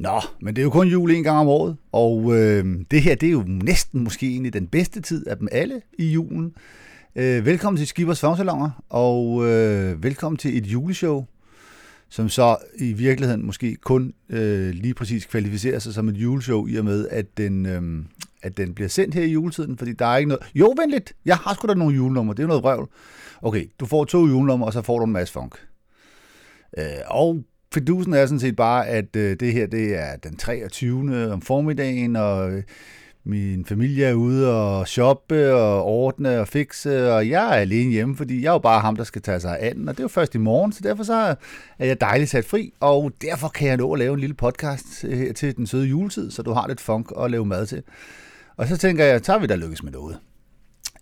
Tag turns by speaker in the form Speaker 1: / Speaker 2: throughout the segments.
Speaker 1: Nå, men det er jo kun jul en gang om året, og øh, det her det er jo næsten måske egentlig den bedste tid af dem alle i julen. Øh, velkommen til Skibers Fagsalonger, og øh, velkommen til et juleshow, som så i virkeligheden måske kun øh, lige præcis kvalificerer sig som et juleshow, i og med, at den, øh, at den bliver sendt her i juletiden, fordi der er ikke noget... Jo, vent lidt, jeg har sgu da nogle julenummer, det er jo noget røvl. Okay, du får to julenummer, og så får du en masse funk. Øh, og fidusen er sådan set bare, at øh, det her det er den 23. om formiddagen, og øh, min familie er ude og shoppe og ordne og fikse, og jeg er alene hjemme, fordi jeg er jo bare ham, der skal tage sig af den, og det er jo først i morgen, så derfor så er jeg dejligt sat fri, og derfor kan jeg nå at lave en lille podcast øh, her til den søde juletid, så du har lidt funk at lave mad til. Og så tænker jeg, tager vi da lykkes med noget.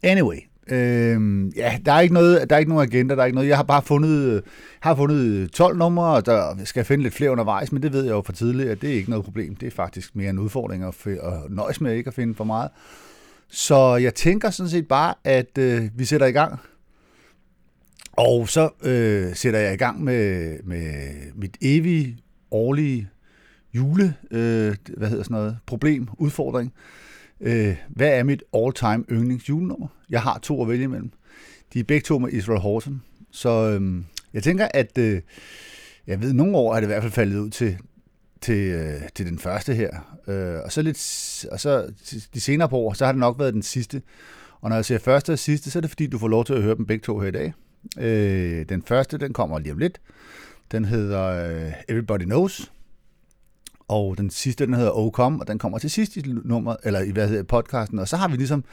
Speaker 1: Anyway, Øh, ja, der er ikke noget, der er ikke nogen agenda, der er ikke noget. Jeg har bare fundet, øh, har fundet 12 numre, og der skal finde lidt flere undervejs, men det ved jeg jo for tidligt, at det er ikke noget problem. Det er faktisk mere en udfordring at, at nøjes med ikke at finde for meget. Så jeg tænker sådan set bare, at øh, vi sætter i gang. Og så øh, sætter jeg i gang med, med mit evige, årlige jule, øh, hvad hedder sådan noget, problem, udfordring. Øh, hvad er mit all-time yndlingsjulenummer? Jeg har to at vælge imellem. De er begge to med Israel Horton. Så øh, jeg tænker, at øh, jeg ved, nogle år er det i hvert fald faldet ud til, til, øh, til den første her. Øh, og så lidt, og så de senere på år, så har det nok været den sidste. Og når jeg siger første og sidste, så er det fordi, du får lov til at høre dem begge to her i dag. Øh, den første, den kommer lige om lidt. Den hedder øh, Everybody Knows. Og den sidste, den hedder Oh Come, og den kommer til sidst i nummer, eller i hvad hedder podcasten. Og så har vi ligesom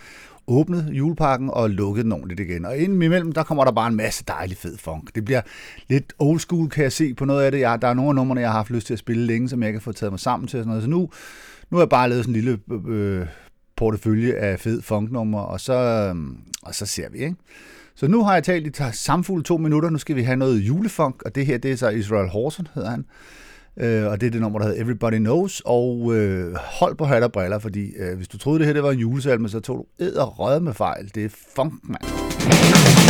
Speaker 1: åbnet julepakken og lukket den ordentligt igen. Og inden imellem, der kommer der bare en masse dejlig fed funk. Det bliver lidt old school, kan jeg se på noget af det. Jeg, der er nogle af numrene, jeg har haft lyst til at spille længe, som jeg ikke har fået taget mig sammen til. Og sådan noget. Så nu, nu har jeg bare lavet sådan en lille øh, portefølje af fed funknummer, og så, øh, og så ser vi, ikke? Så nu har jeg talt i samfulde to minutter. Nu skal vi have noget julefunk, og det her, det er så Israel Horsen, hedder han. Øh, og det er det nummer, der hedder Everybody Knows. Og øh, hold på hat og briller, fordi øh, hvis du troede, det her det var en julesalme, så tog du ed og med fejl. Det er funk, mand.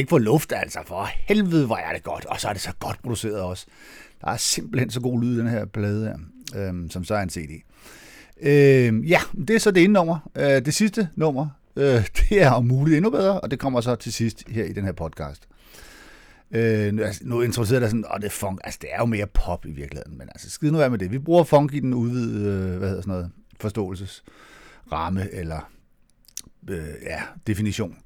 Speaker 1: Ikke få luft, altså. For helvede, hvor er det godt. Og så er det så godt produceret også. Der er simpelthen så god lyd i den her plade her, øhm, som så er en CD. Øhm, ja, det er så det ene nummer. Øh, det sidste nummer, øh, det er om muligt endnu bedre, og det kommer så til sidst her i den her podcast. Øh, nu, altså, nu introducerer der sådan, og det er funk, altså det er jo mere pop i virkeligheden, men altså skide nu være med det. Vi bruger funk i den udvidede, øh, hvad hedder sådan noget, forståelsesramme, eller øh, ja, definition.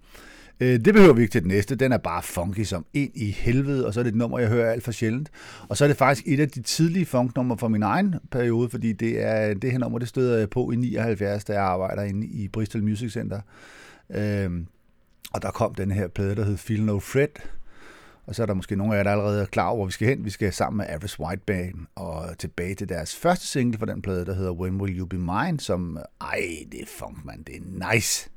Speaker 1: Øh, det behøver vi ikke til den næste. Den er bare funky som ind i helvede, og så er det et nummer, jeg hører alt for sjældent. Og så er det faktisk et af de tidlige funknummer fra min egen periode, fordi det er det her nummer, det støder jeg på i 79, da jeg arbejder inde i Bristol Music Center. Øh, og der kom den her plade, der hed Feel No Fred, og så er der måske nogle af jer, der allerede er klar over, hvor vi skal hen. Vi skal sammen med Average White Band og tilbage til deres første single fra den plade, der hedder When Will You Be Mine, som, ej, det er funk, man. Det er nice.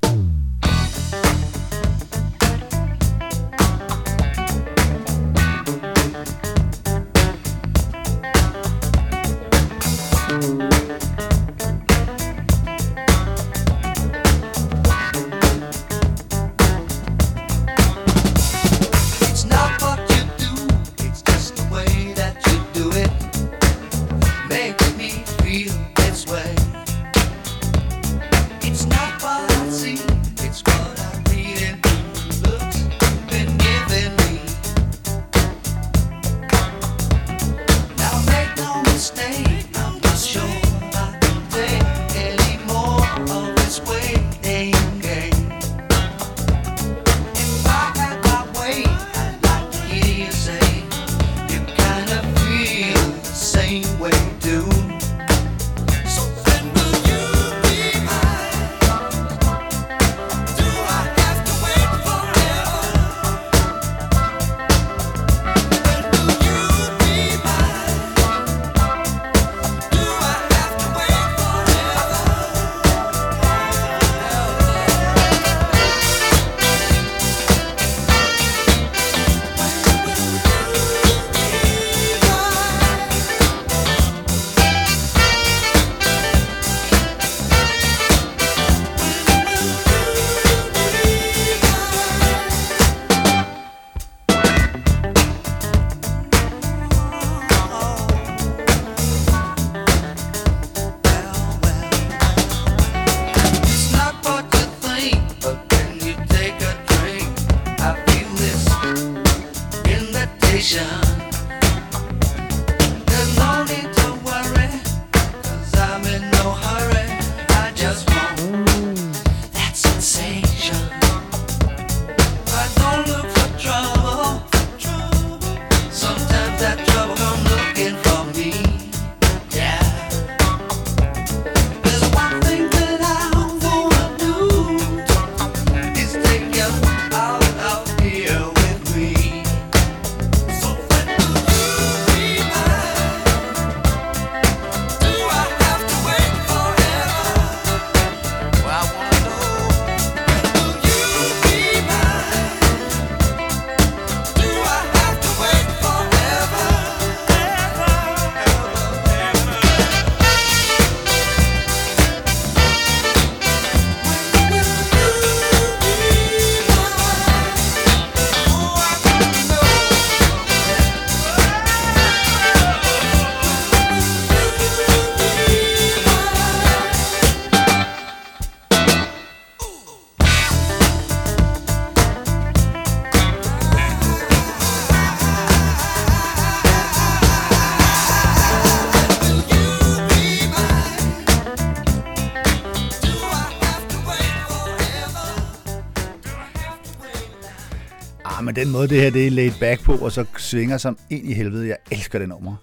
Speaker 1: Den måde, det her det er laid back på, og så svinger som ind i helvede. Jeg elsker det nummer.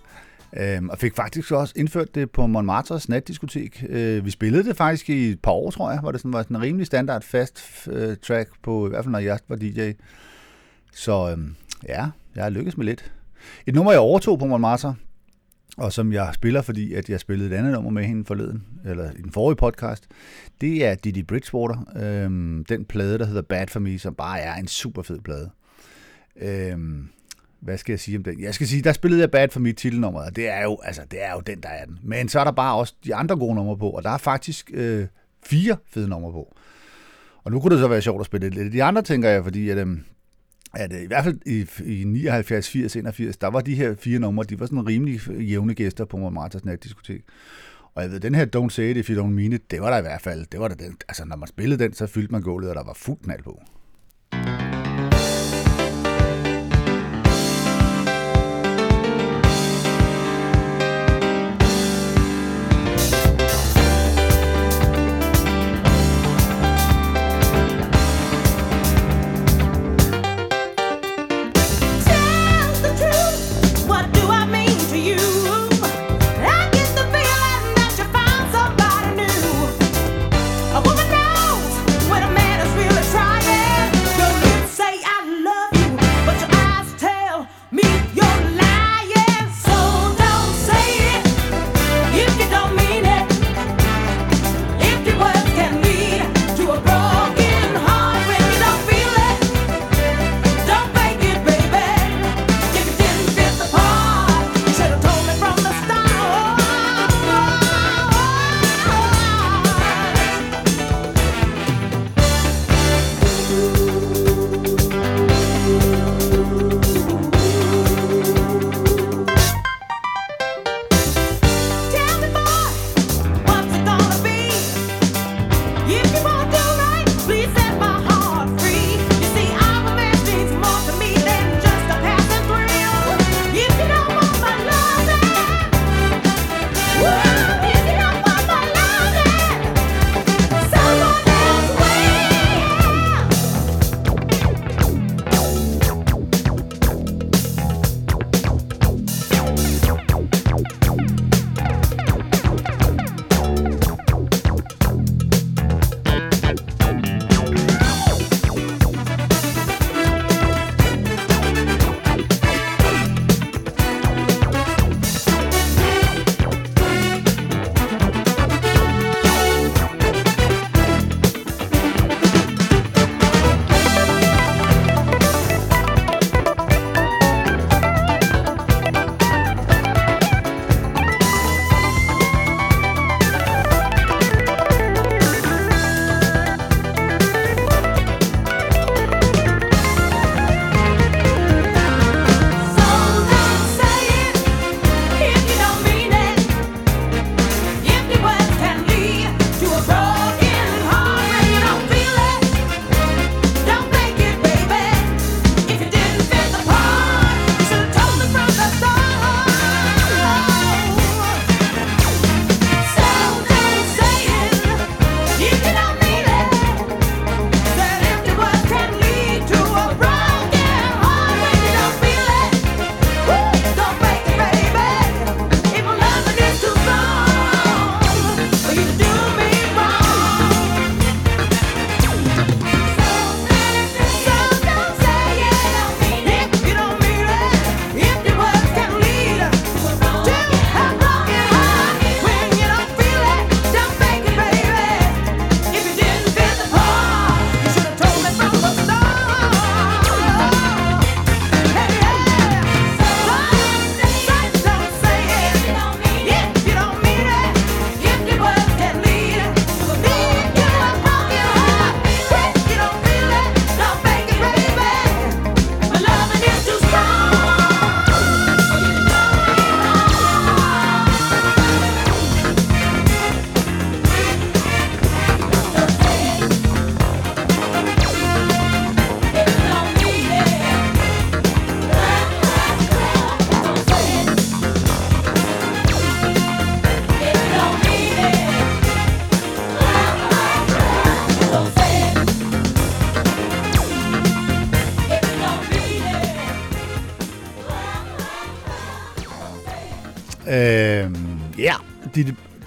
Speaker 1: Øhm, og fik faktisk også indført det på Montmartres natdiskotek. Øh, vi spillede det faktisk i et par år, tror jeg, hvor det sådan var sådan en rimelig standard fast øh, track på, i hvert fald når jeg var DJ. Så øhm, ja, jeg har lykkes med lidt. Et nummer, jeg overtog på Montmartre, og som jeg spiller, fordi at jeg spillede et andet nummer med hende forleden, eller i den forrige podcast, det er Didi Bridgewater, øhm, den plade, der hedder Bad For Me, som bare er en super fed plade. Øhm, hvad skal jeg sige om den? Jeg skal sige, der spillede jeg Bad for mit titelnummer, og det er jo, altså, det er jo den, der er den. Men så er der bare også de andre gode numre på, og der er faktisk øh, fire fede numre på. Og nu kunne det så være sjovt at spille lidt de andre, tænker jeg, fordi at, øhm, øh, at i hvert fald i, i 79, 80, 81, der var de her fire numre, de var sådan rimelig jævne gæster på Montmartres natdiskotek. Og jeg ved, den her Don't Say It If You Don't Mean It, det var der i hvert fald, det var der den, altså når man spillede den, så fyldte man gulvet, og der var fuld knald på.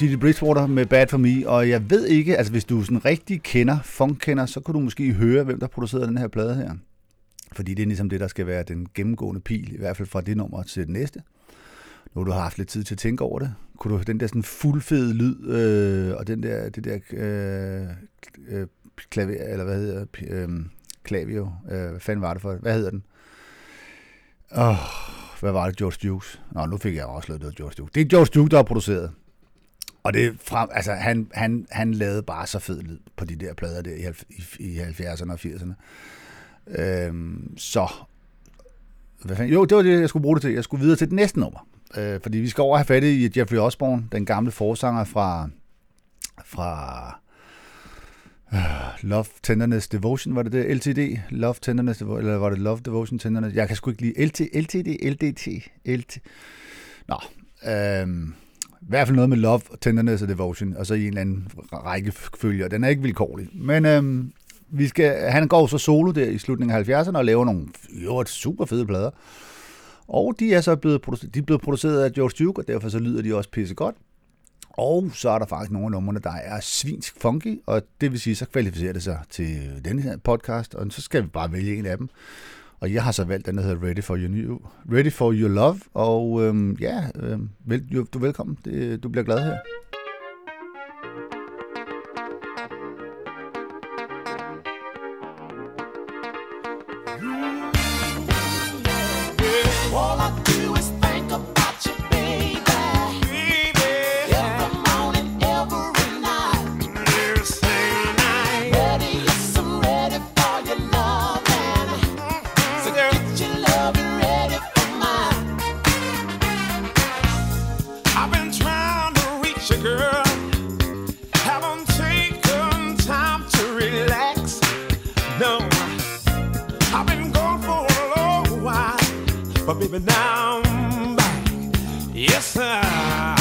Speaker 1: Teddy Bridgewater med Bad For Me, og jeg ved ikke, altså hvis du sådan rigtig kender, funk-kender, så kunne du måske høre, hvem der producerede den her plade her. Fordi det er ligesom det, der skal være den gennemgående pil, i hvert fald fra det nummer til det næste. Nu har du haft lidt tid til at tænke over det. Kunne du den der sådan fuldfede lyd, øh, og den der, det der øh, øh, klaver, eller hvad hedder øh, klavio, øh, hvad fanden var det for, hvad hedder den? Åh, oh, hvad var det, George Dukes? Nå, nu fik jeg også lavet George Duke. Det er George Duke, der har produceret. Og det frem, altså, han, han, han lavede bare så fed lyd på de der plader der i, i, i 70'erne og 80'erne. Øhm, så, hvad fanden? Jo, det var det, jeg skulle bruge det til. Jeg skulle videre til det næste nummer. Øh, fordi vi skal over have fat i Jeffrey Osborne, den gamle forsanger fra, fra øh, Love, Tenderness, Devotion, var det det? LTD? Love, Tenderness, Devotion, eller var det Love, Devotion, Tenderness? Jeg kan sgu ikke lide LT, LTD, LDT, LT. Nå, øhm, i hvert fald noget med Love, Tenderness og Devotion, og så i en eller anden række følger. Den er ikke vilkårlig. Men øhm, vi skal, han går så solo der i slutningen af 70'erne og laver nogle jo, super fede plader. Og de er så blevet, produ- de er blevet produceret af George Duke, og derfor så lyder de også pisse godt. Og så er der faktisk nogle af numrene, der er svinsk funky, og det vil sige, så kvalificerer det sig til den her podcast, og så skal vi bare vælge en af dem. Og jeg har så valgt den, der hedder Ready for Your, New, Ready for Your Love, og øhm, ja, øhm, vel, du er velkommen. Det, du bliver glad her.
Speaker 2: Baby
Speaker 3: now I'm back. Yes, sir.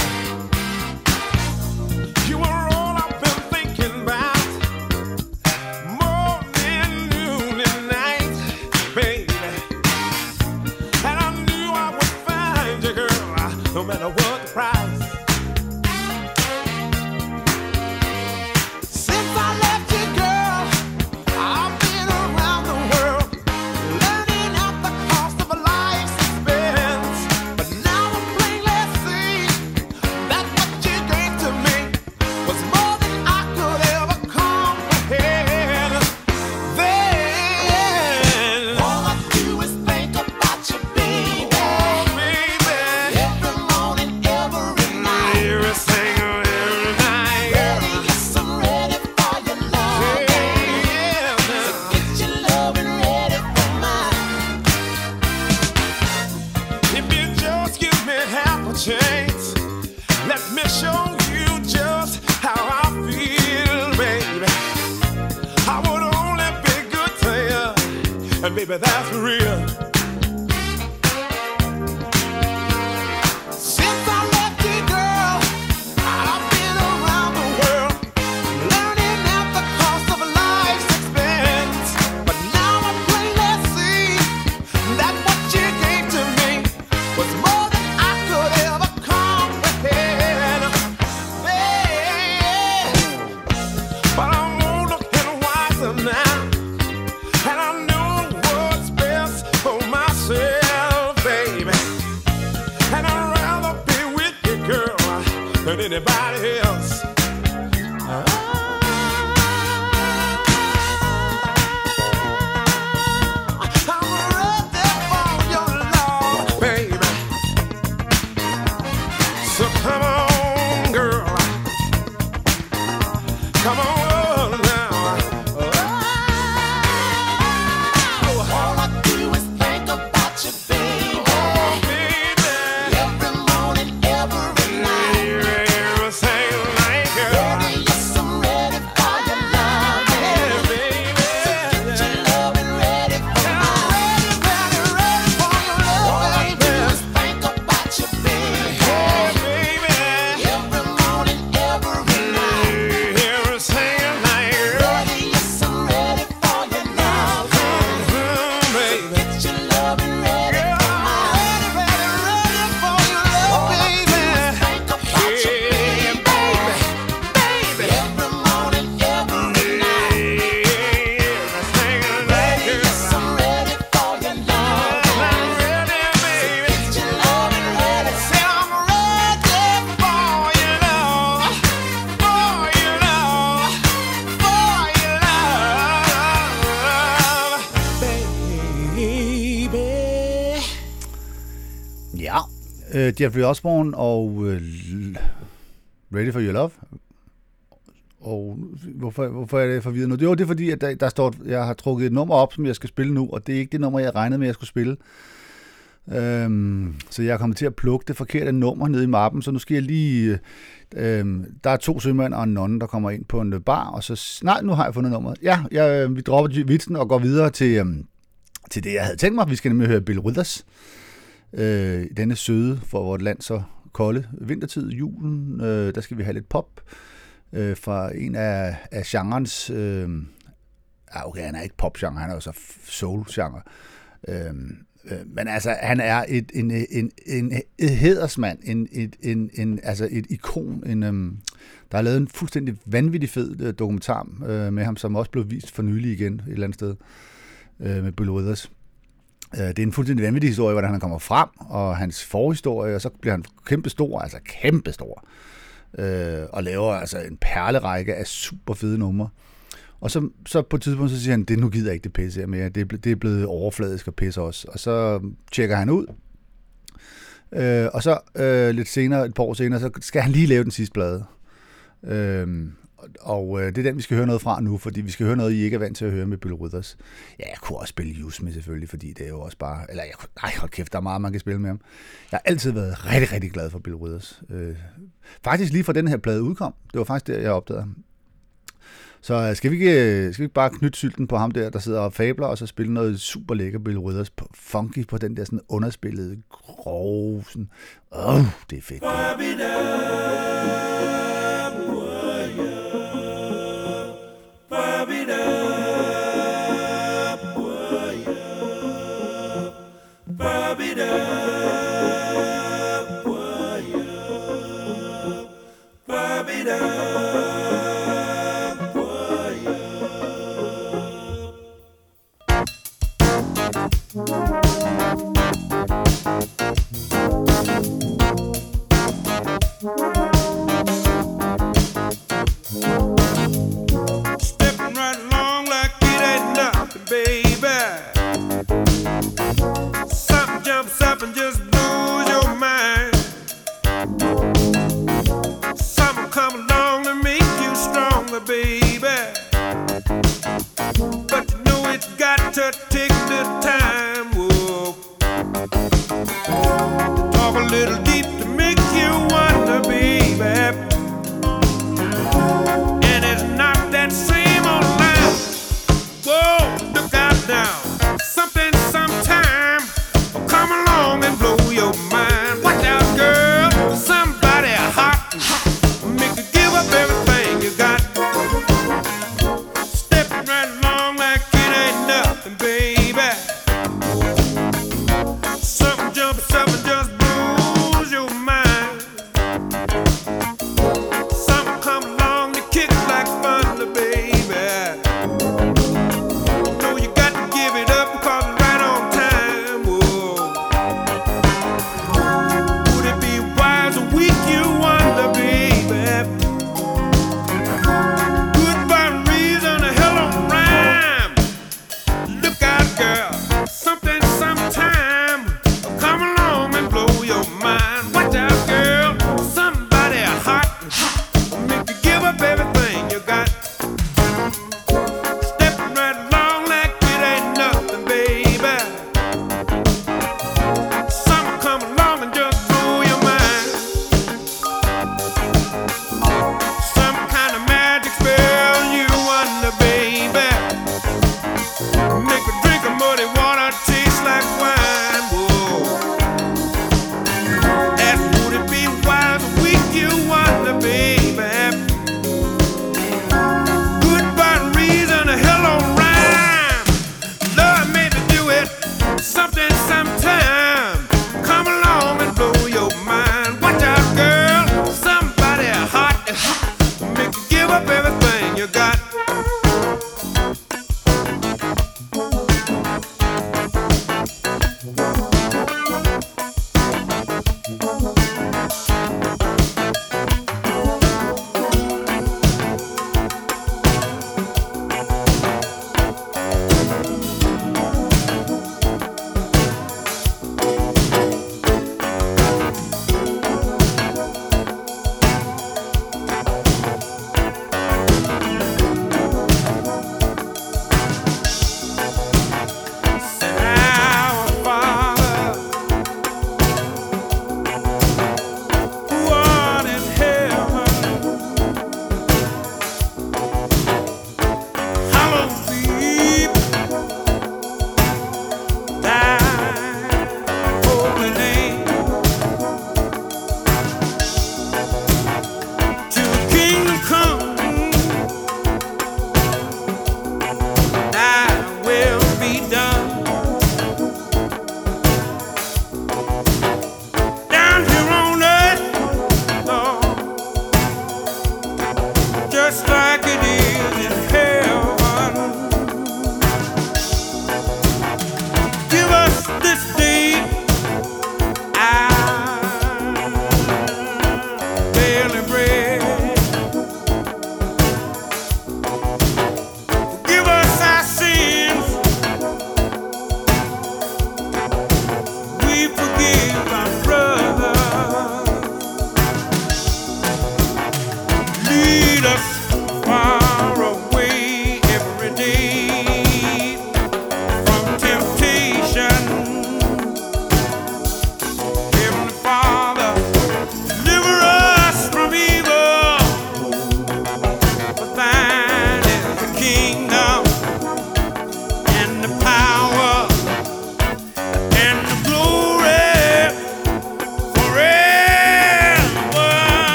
Speaker 1: Øh, Jeffrey Osborne og øh, Ready for Your Love. og hvorfor, hvorfor er det forvirret nu? Jo, det er fordi, at der, der står, jeg har trukket et nummer op, som jeg skal spille nu, og det er ikke det nummer, jeg regnede med, at jeg skulle spille. Øhm, så jeg er kommet til at plukke det forkerte nummer ned i mappen, så nu skal jeg lige... Øh, øhm, der er to sømænd og en nonne, der kommer ind på en bar, og så... Nej, nu har jeg fundet nummeret. Ja, jeg, vi dropper vitsen og går videre til, øhm, til det, jeg havde tænkt mig. Vi skal nemlig høre Bill Withers. Øh, denne søde for vort land så kolde vintertid, julen. Øh, der skal vi have lidt pop øh, fra en af, af genrens... Øh, ja, okay, han er ikke popgenre, han er jo så soul-genre. Øh, øh, men altså, han er et, en, en, en, en hedersmand, en, et, en, en, altså et ikon. En, øhm, der er lavet en fuldstændig vanvittig fed øh, dokumentar øh, med ham, som også blev vist for nylig igen et eller andet sted øh, med Bill Withers. Øh, det er en fuldstændig vanvittig historie, hvordan han kommer frem, og hans forhistorie, og så bliver han kæmpe stor, altså kæmpe stor, øh, og laver altså en perlerække af super fede numre. Og så, så på et tidspunkt, så siger han, det nu gider jeg ikke det pisse her mere, det det er blevet overfladisk og pisse også. Og så tjekker han ud, øh, og så øh, lidt senere, et par år senere, så skal han lige lave den sidste plade. Øh, og øh, det er den, vi skal høre noget fra nu, fordi vi skal høre noget, I ikke er vant til at høre med Bill Withers. Ja, jeg kunne også spille Use med selvfølgelig, fordi det er jo også bare... Eller, jeg, kunne- nej, hold kæft, der er meget, man kan spille med ham. Jeg har altid været rigtig, rigtig glad for Bill Withers. Øh, faktisk lige fra den her plade udkom. Det var faktisk der, jeg opdagede ham. Så øh, skal vi, ikke, øh, skal vi ikke bare knytte sylten på ham der, der sidder og fabler, og så spille noget super lækker Bill Withers på, funky på den der sådan underspillede, grove, sådan, åh, oh, det er fedt. Det.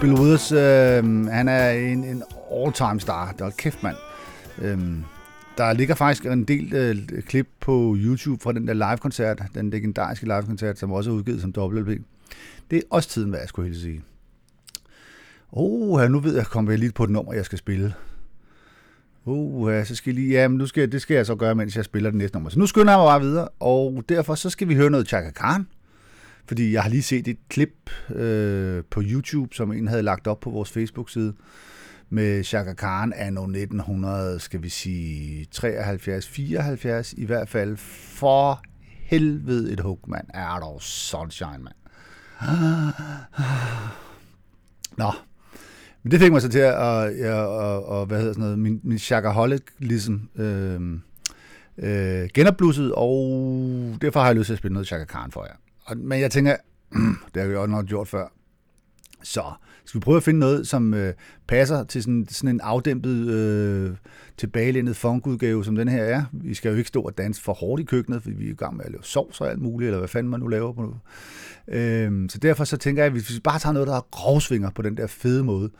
Speaker 1: Bill, Withers, øh, han er en, en all-time star. Der er kæft, mand. Øh, der ligger faktisk en del øh, klip på YouTube fra den der live-koncert, den legendariske live-koncert, som også er udgivet som WLP. Det er også tiden, hvad jeg skulle helt sige. Oh, nu ved jeg, kommer jeg lige på et nummer, jeg skal spille. Uh, så skal jeg lige, ja, men nu skal, jeg- det skal jeg så gøre, mens jeg spiller det næste nummer. Så nu skynder jeg mig bare videre, og derfor så skal vi høre noget Chaka Khan. Fordi jeg har lige set et klip øh, på YouTube, som en havde lagt op på vores Facebook-side, med Chaka Khan anno 1900, skal vi sige, 73, 74 i hvert fald. For helvede et hug, mand. Er dog sunshine, mand. Nå, men det fik mig så til at, og, og, og hvad hedder sådan noget, min, min Shakaholic ligesom øh, øh, genopblusset, og derfor har jeg lyst til at spille noget Chaka Khan for jer. Og, men jeg tænker, det har vi jo nok gjort før, så skal vi prøve at finde noget, som øh, passer til sådan, sådan en afdæmpet, øh, tilbagelændet funkudgave, som den her er. Vi skal jo ikke stå og danse for hårdt i køkkenet, fordi vi er i gang med at lave sovs og alt muligt, eller hvad fanden man nu laver på noget. Øh, så derfor så tænker jeg, at hvis vi bare tager noget, der har grovsvinger på den der fede måde,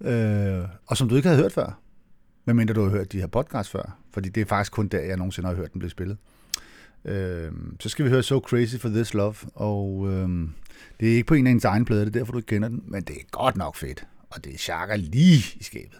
Speaker 1: øh, og som du ikke havde hørt før, medmindre du har hørt de her podcasts før, fordi det er faktisk kun der, jeg nogensinde har hørt den blive spillet. Øh, så skal vi høre So Crazy for This Love, og øh, det er ikke på en af ens egen plade, det er derfor, du ikke kender den, men det er godt nok fedt, og det er Chaka lige i skabet.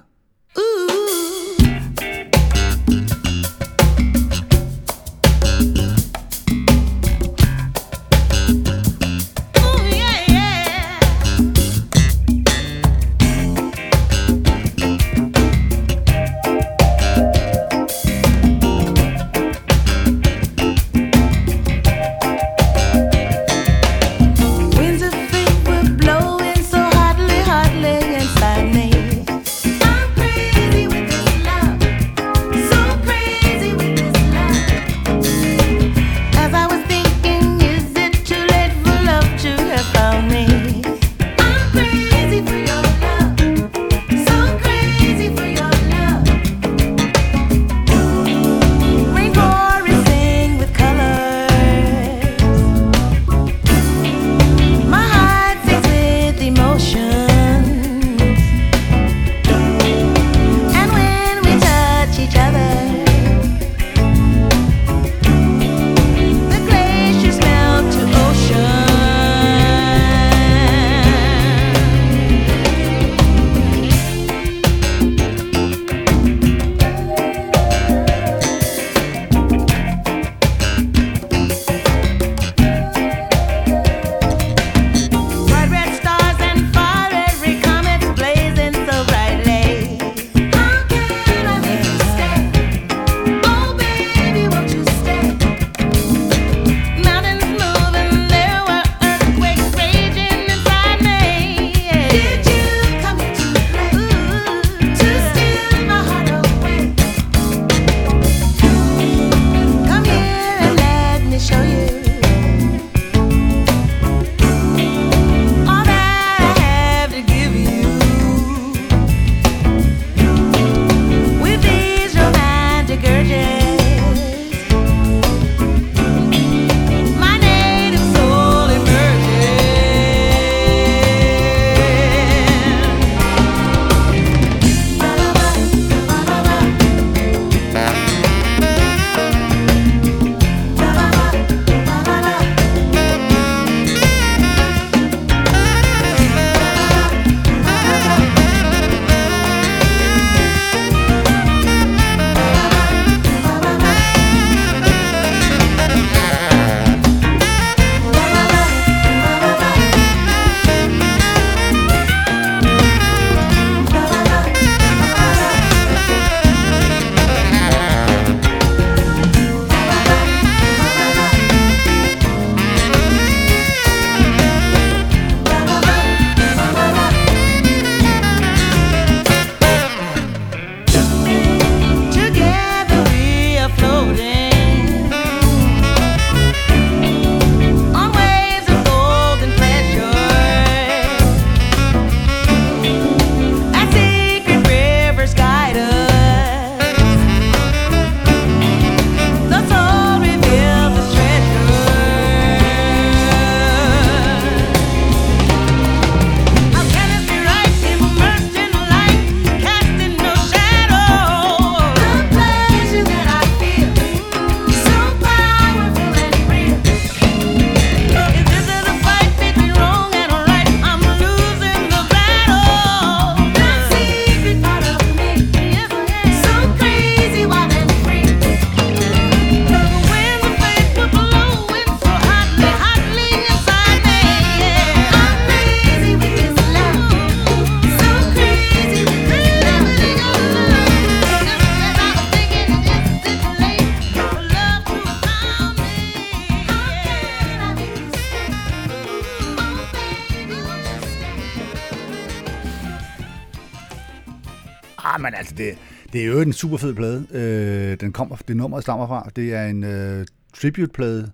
Speaker 1: Det, er jo en super fed plade. Øh, den kommer, det nummer stammer fra. Det er en øh, tribute-plade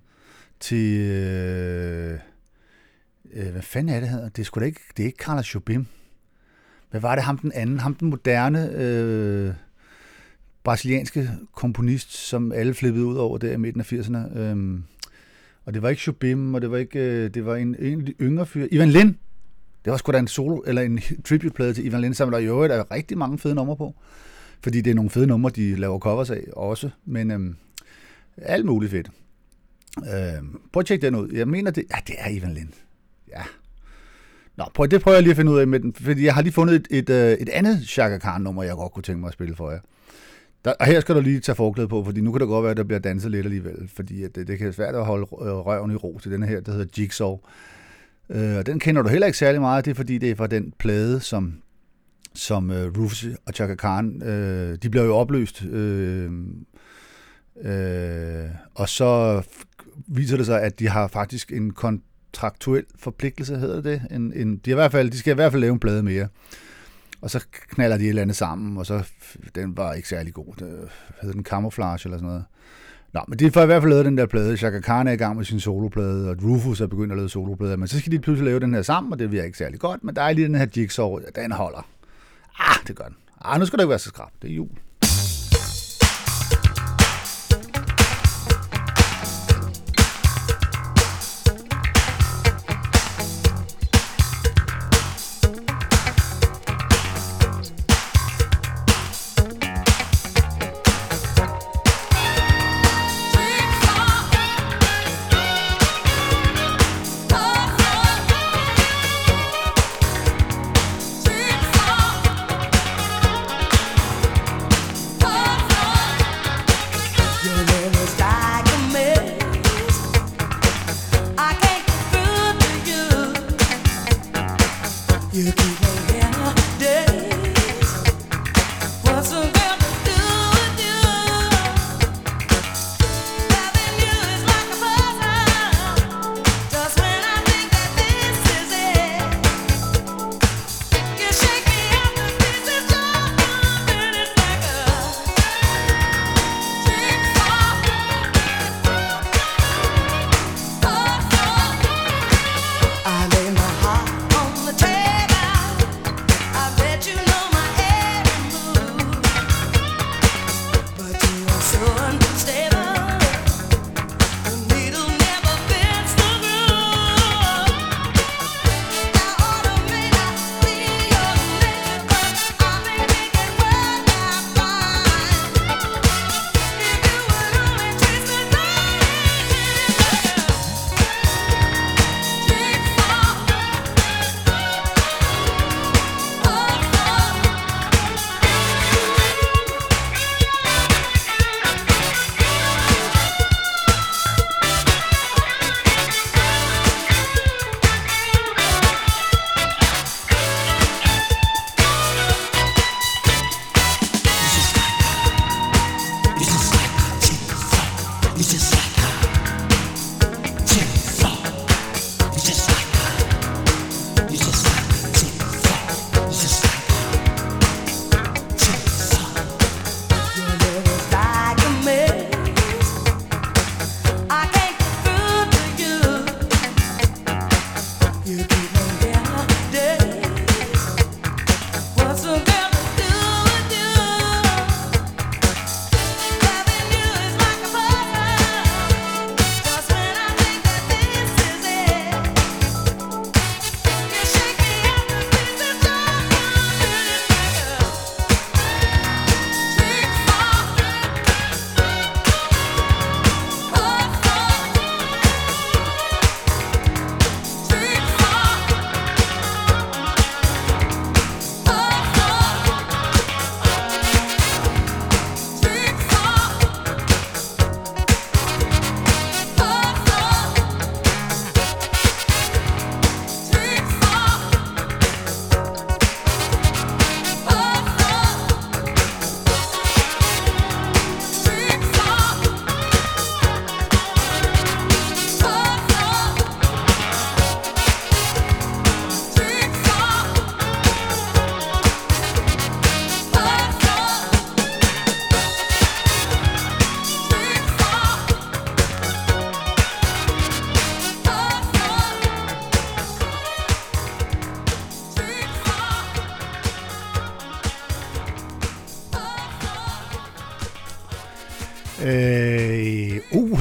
Speaker 1: til... Øh, øh, hvad fanden er det her? Det er sgu da ikke, det er ikke Carlos Jobim. Hvad var det ham den anden? Ham den moderne øh, brasilianske komponist, som alle flippede ud over der i midten af 80'erne. Øh, og det var ikke Jobim, og det var ikke, øh, det var en, en af de yngre fyr. Ivan Lind. Det var sgu da en solo, eller en tribute-plade til Ivan Lind, som der i øvrigt er rigtig mange fede numre på. Fordi det er nogle fede numre, de laver covers af også. Men øhm, alt muligt fedt. Øhm, prøv at tjekke den ud. Jeg mener, det, ja, det er Ivan Lind. Ja. Nå, prøv, det prøver jeg lige at finde ud af med den, fordi jeg har lige fundet et, et, øh, et andet Chaka Khan-nummer, jeg godt kunne tænke mig at spille for jer. Der, og her skal du lige tage forklæde på, fordi nu kan det godt være, at der bliver danset lidt alligevel, fordi at det, det kan være svært at holde øh, røven i ro til den her, der hedder Jigsaw. Øh, og den kender du heller ikke særlig meget, det er fordi, det er fra den plade, som, som øh, Rufus og Chaka Khan, øh, de blev jo opløst. Øh, øh, og så viser det sig, at de har faktisk en kontraktuel forpligtelse, hedder det. En, en, de, i hvert fald, de skal i hvert fald lave en plade mere. Og så knaller de et eller andet sammen, og så, den var ikke særlig god. Det øh, hedder den Camouflage eller sådan noget. Nå, men de får i hvert fald lavet den der plade. Chaka Khan er i gang med sin soloplade, og Rufus er begyndt at lave soloplader. Men så skal de pludselig lave den her sammen, og det virker ikke særlig godt. Men der er lige den her jigsaw, den holder. Ah, det gør den. Ah, nu skal du ikke være så skrab. Det er jul.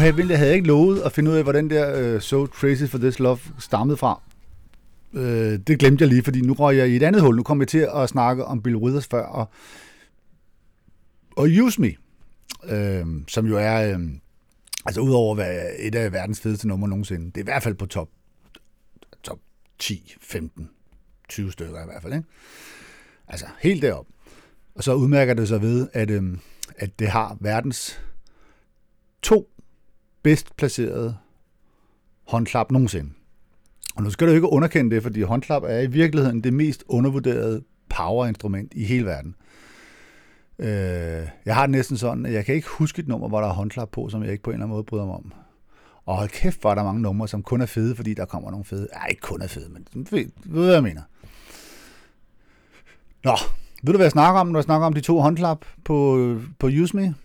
Speaker 1: Uh, jeg ville- jeg havde ikke lovet at finde ud af, hvor den der uh, So Crazy for This Love stammede fra. Uh, det glemte jeg lige, fordi nu røg jeg i et andet hul. Nu kommer jeg til at snakke om Bill Withers før, og, og Use Me, uh, som jo er, uh, altså udover at være et af verdens fedeste numre nogensinde, det er i hvert fald på top, top 10, 15, 20 stykker i hvert fald, ikke? Altså helt derop. Og så udmærker det sig ved, at, øh, at det har verdens to bedst placerede håndklap nogensinde. Og nu skal du ikke underkende det, fordi håndklap er i virkeligheden det mest undervurderede powerinstrument i hele verden. Øh, jeg har det næsten sådan, at jeg kan ikke huske et nummer, hvor der er håndklap på, som jeg ikke på en eller anden måde bryder mig om. Og hold kæft, hvor er der mange numre, som kun er fede, fordi der kommer nogle fede. Ja, ikke kun er fede, men du ved, du ved, hvad jeg mener. Nå, ved du, hvad jeg snakker om, når jeg snakker om de to håndklap på, øh, på Use Me?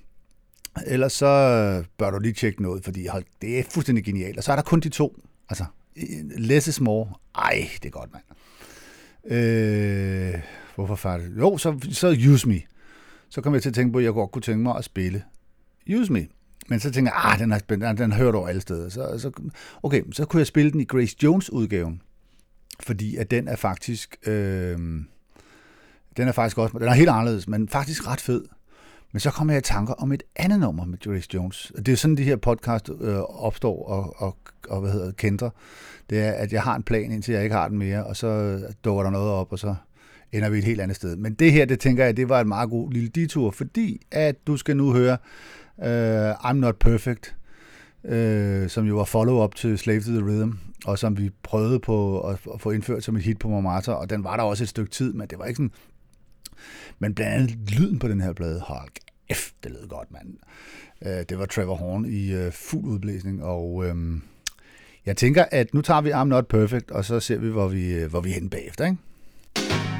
Speaker 1: Ellers så øh, bør du lige tjekke noget, fordi hold, det er fuldstændig genialt. Og så er der kun de to. Altså, øh, less is more. Ej, det er godt, mand. Øh, hvorfor færdig? Jo, så, så Use Me. Så kom jeg til at tænke på, at jeg godt kunne tænke mig at spille Use Me. Men så tænkte jeg, ah, den har, ah, den, den har hørt over alle steder. Så, så, okay, så kunne jeg spille den i Grace Jones udgaven. Fordi at den er faktisk... Øh, den er faktisk også... Den er helt anderledes, men faktisk ret fed. Men så kommer jeg i tanker om et andet nummer med Grace Jones. Det er sådan, de her podcast øh, opstår og, og, og, hvad hedder det, kender. Det er, at jeg har en plan, indtil jeg ikke har den mere, og så øh, dukker der noget op, og så ender vi et helt andet sted. Men det her, det tænker jeg, det var en meget god lille detur, fordi at du skal nu høre øh, I'm Not Perfect, øh, som jo var follow-up til Slave to the Rhythm, og som vi prøvede på at, at få indført som et hit på Marmata, og den var der også et stykke tid, men det var ikke sådan... Men blandt andet lyden på den her plade, hold F, det lød godt, mand. Uh, det var Trevor Horn i øh, fuld udblæsning, og um, jeg tænker, at nu tager vi I'm Not Perfect, og så ser vi, hvor vi, øh, hvor vi er henne bagefter, ikke?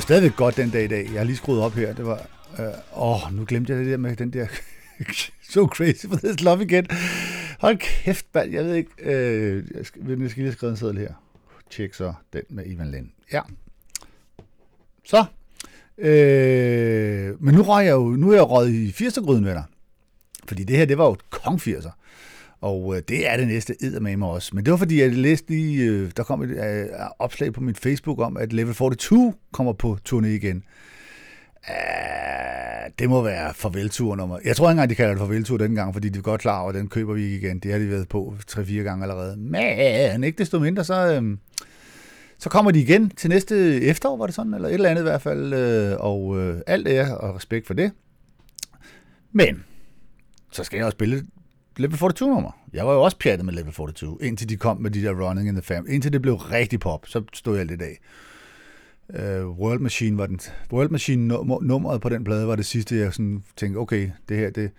Speaker 1: Ja, lyder stadigvæk godt den dag i dag. Jeg har lige skruet op her. Det var... Øh, åh, nu glemte jeg det der med den der... so crazy for this love igen. Hold kæft, mand. Jeg ved ikke... Øh, jeg skal, jeg skal lige skrive en seddel her. Tjek så den med Ivan Lind. Ja. Så. Øh, men nu, røg jeg jo, nu er jeg røget i 80'er-gryden, venner. Fordi det her, det var jo kong 80'er. Og øh, det er det næste eddermame også. Men det var fordi, jeg læste lige, øh, der kom et øh, opslag på min Facebook om, at Level 42 kommer på turné igen. Uh, det må være farveltur nummer. Jeg tror ikke engang, de kalder det farveltur dengang, fordi de er godt klar over, at den køber vi ikke igen. Det har de været på 3-4 gange allerede. Men ikke desto mindre, så, øh, så kommer de igen til næste efterår, var det sådan? Eller et eller andet i hvert fald. Øh, og øh, alt er og respekt for det. Men så skal jeg også spille Level 42 nummer. Jeg var jo også pjattet med Level 42, indtil de kom med de der Running in the Family. Indtil det blev rigtig pop, så stod jeg lidt i dag. Uh, World Machine var den World Machine num- nummeret på den plade var det sidste jeg sådan tænkte okay det her det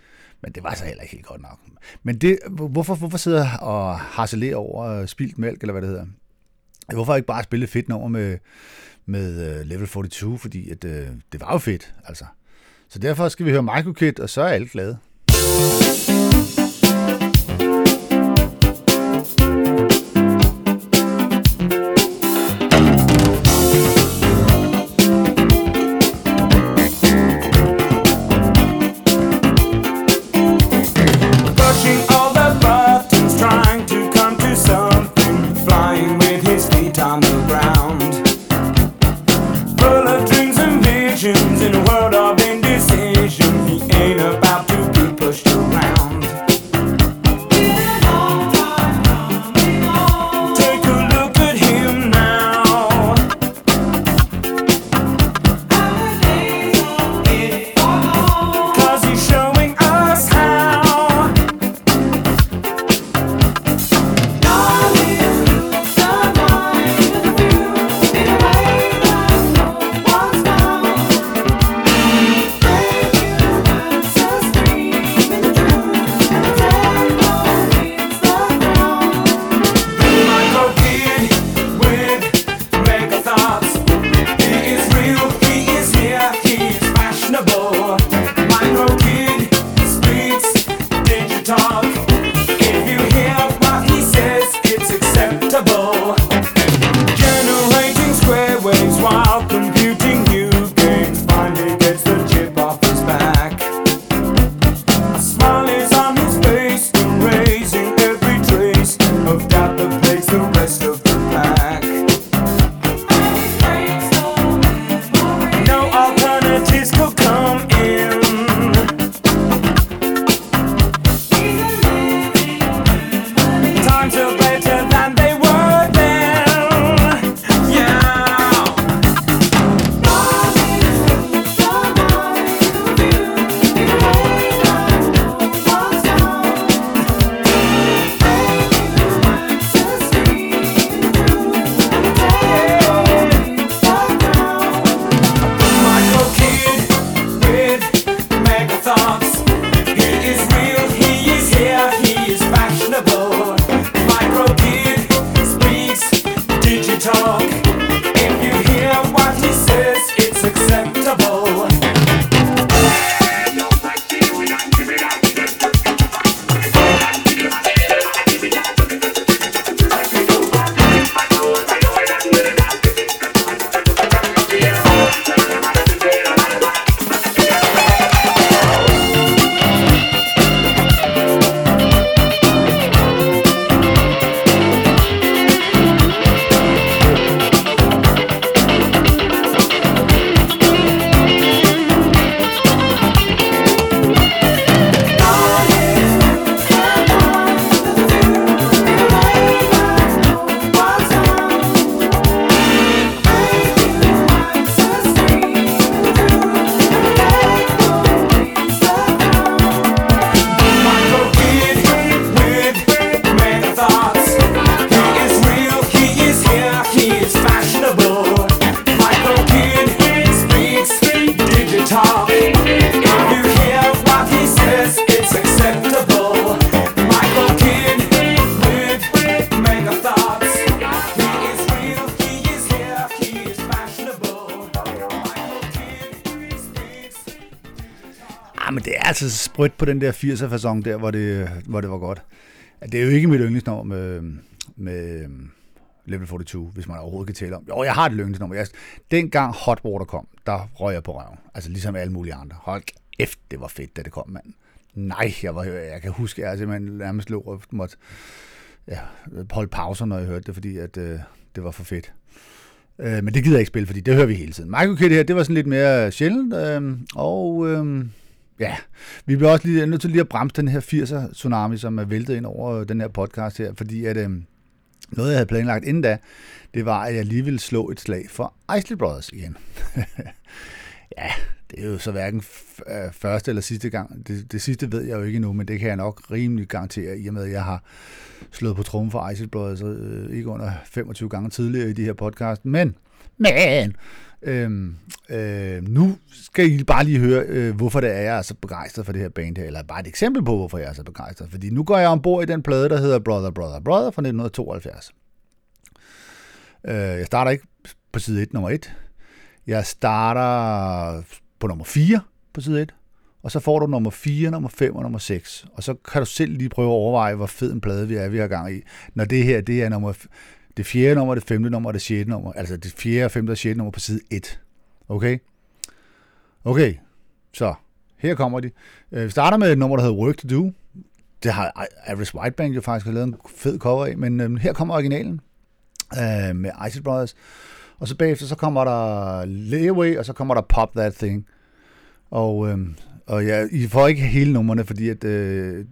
Speaker 1: men det var så heller ikke helt godt nok men det hvorfor hvorfor sidder og harcelerer over øh, spildt mælk eller hvad det hedder hvorfor ikke bare spille fedt nummer med med uh, Level 42 fordi at uh, det var jo fedt altså så derfor skal vi høre Michael Kidd og så er alle glade den der 80'er fasong der, hvor det, hvor det var godt. Det er jo ikke mit yndlingsnummer med, med øh, Level 42, hvis man overhovedet kan tale om. Jo, jeg har et yndlingsnummer. Jeg, dengang Hot Water kom, der røg jeg på røven. Altså ligesom alle mulige andre. Hold kæft, det var fedt, da det kom, mand. Nej, jeg, var, jeg kan huske, at jeg simpelthen nærmest lå og måtte ja, holde pauser, når jeg hørte det, fordi at, øh, det var for fedt. Øh, men det gider jeg ikke spille, fordi det hører vi hele tiden. Michael Kidd her, det var sådan lidt mere øh, sjældent, øh, og øh, ja, vi bliver også lige, nødt til lige at bremse den her 80'er tsunami, som er væltet ind over øh, den her podcast her, fordi at øh, noget, jeg havde planlagt inden da, det var, at jeg lige ville slå et slag for Isley Brothers igen. ja, det er jo så hverken f- øh, første eller sidste gang. Det, det sidste ved jeg jo ikke endnu, men det kan jeg nok rimelig garantere, i og med, at jeg har slået på trummen for Isley Brothers øh, ikke under 25 gange tidligere i de her podcast. Men, men, Øhm, øh, nu skal I bare lige høre, øh, hvorfor det er, jeg er så begejstret for det her band her, eller bare et eksempel på, hvorfor jeg er så begejstret. Fordi nu går jeg ombord i den plade, der hedder Brother, Brother, Brother fra 1972. Øh, jeg starter ikke på side 1, nummer 1. Jeg starter på nummer 4 på side 1. Og så får du nummer 4, nummer 5 og nummer 6. Og så kan du selv lige prøve at overveje, hvor fed en plade vi er, vi har gang i. Når det her, det er nummer, det fjerde nummer, det femte nummer og det sjette nummer. Altså det fjerde, femte og sjette nummer på side 1. Okay? Okay, så her kommer de. Øh, vi starter med et nummer, der hedder Work to Do. Det har Average White Band jo faktisk lavet en fed cover af, men øhm, her kommer originalen øh, med Isis Brothers. Og så bagefter, så kommer der Layaway, og så kommer der Pop That Thing. Og, øhm, og ja, I får ikke hele numrene, fordi at... Øh,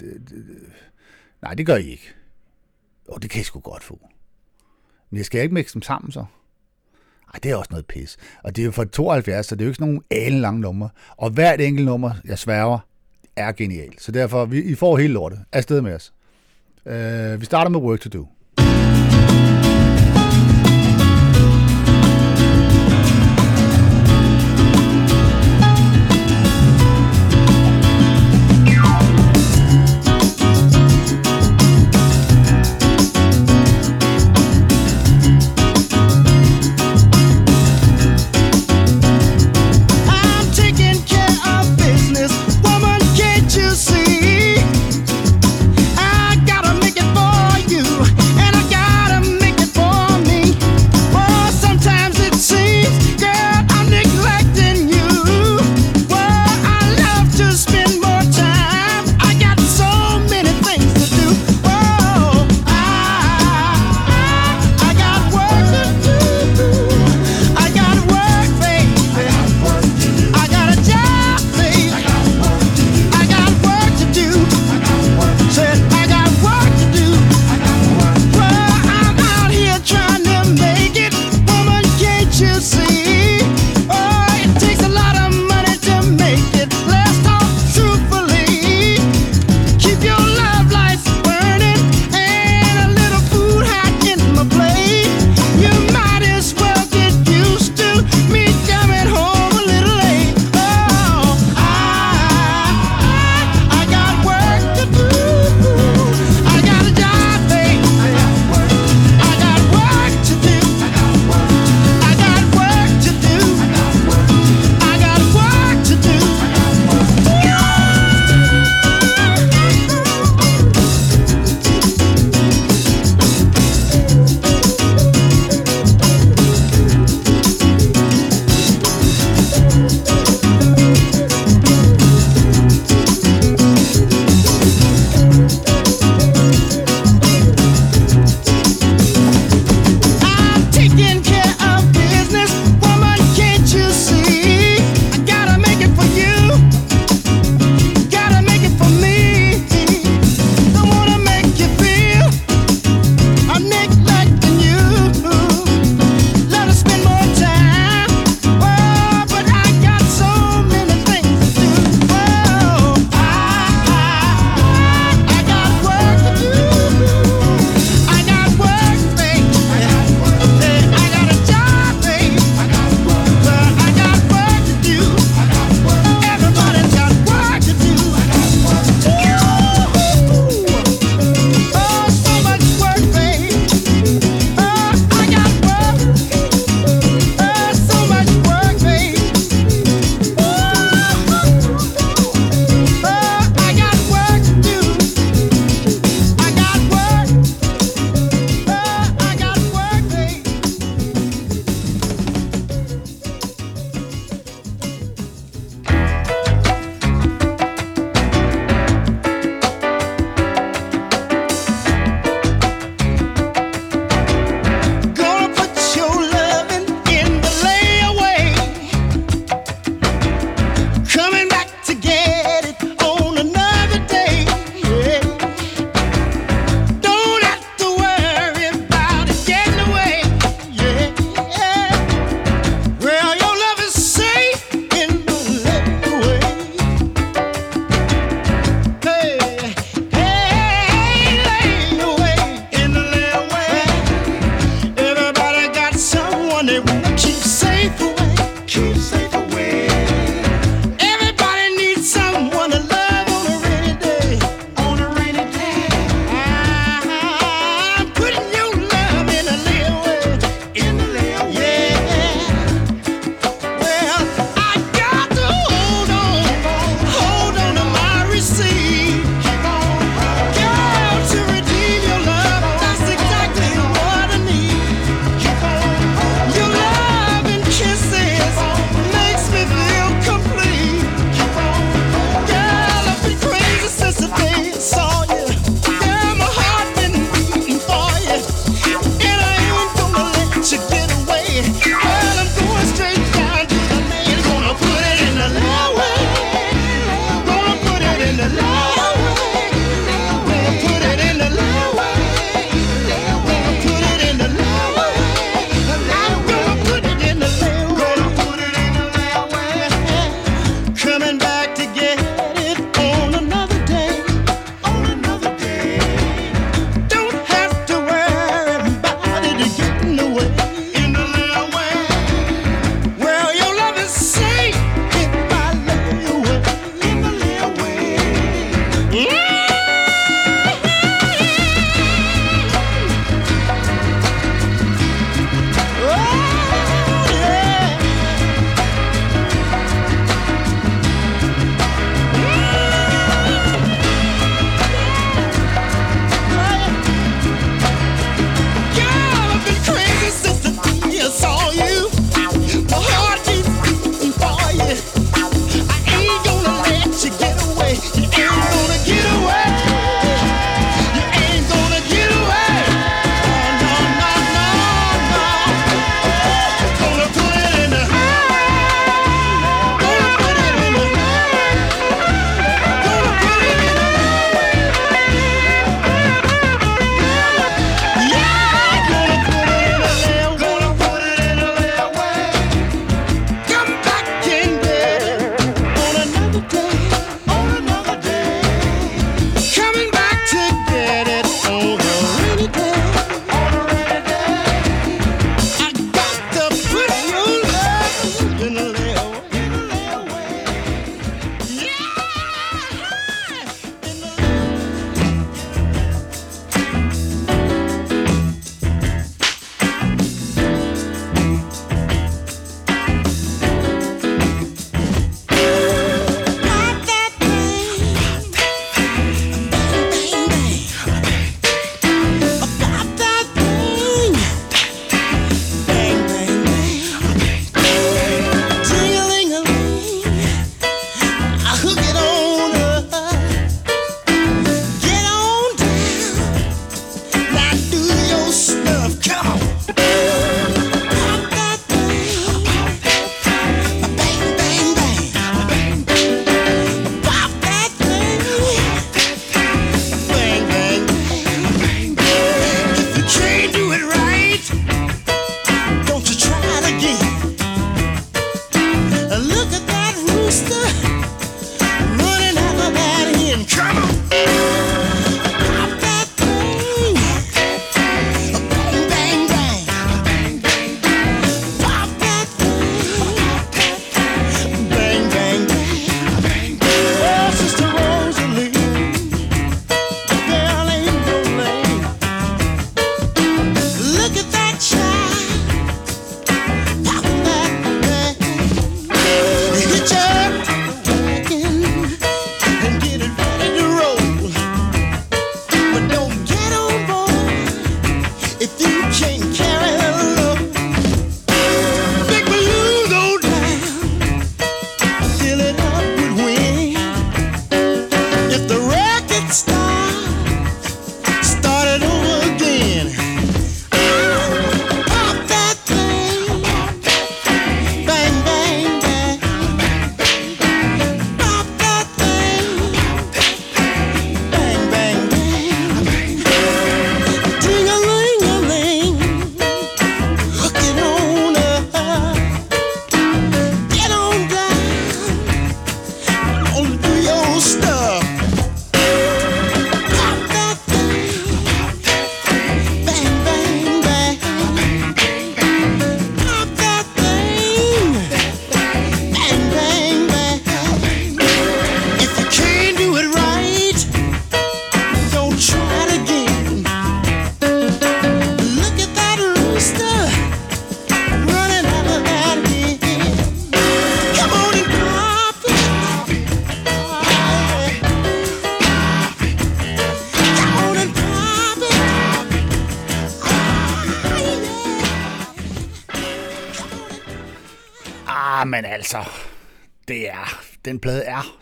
Speaker 1: nej, det gør I ikke. Og det kan I sgu godt få. Men jeg skal ikke mixe dem sammen så. Ej, det er også noget pis. Og det er jo fra 72, så det er jo ikke sådan nogle alenlange numre. Og hvert enkelt nummer, jeg sværger, er genialt. Så derfor, vi, I får hele lortet. Afsted med os. Uh, vi starter med Work to Do.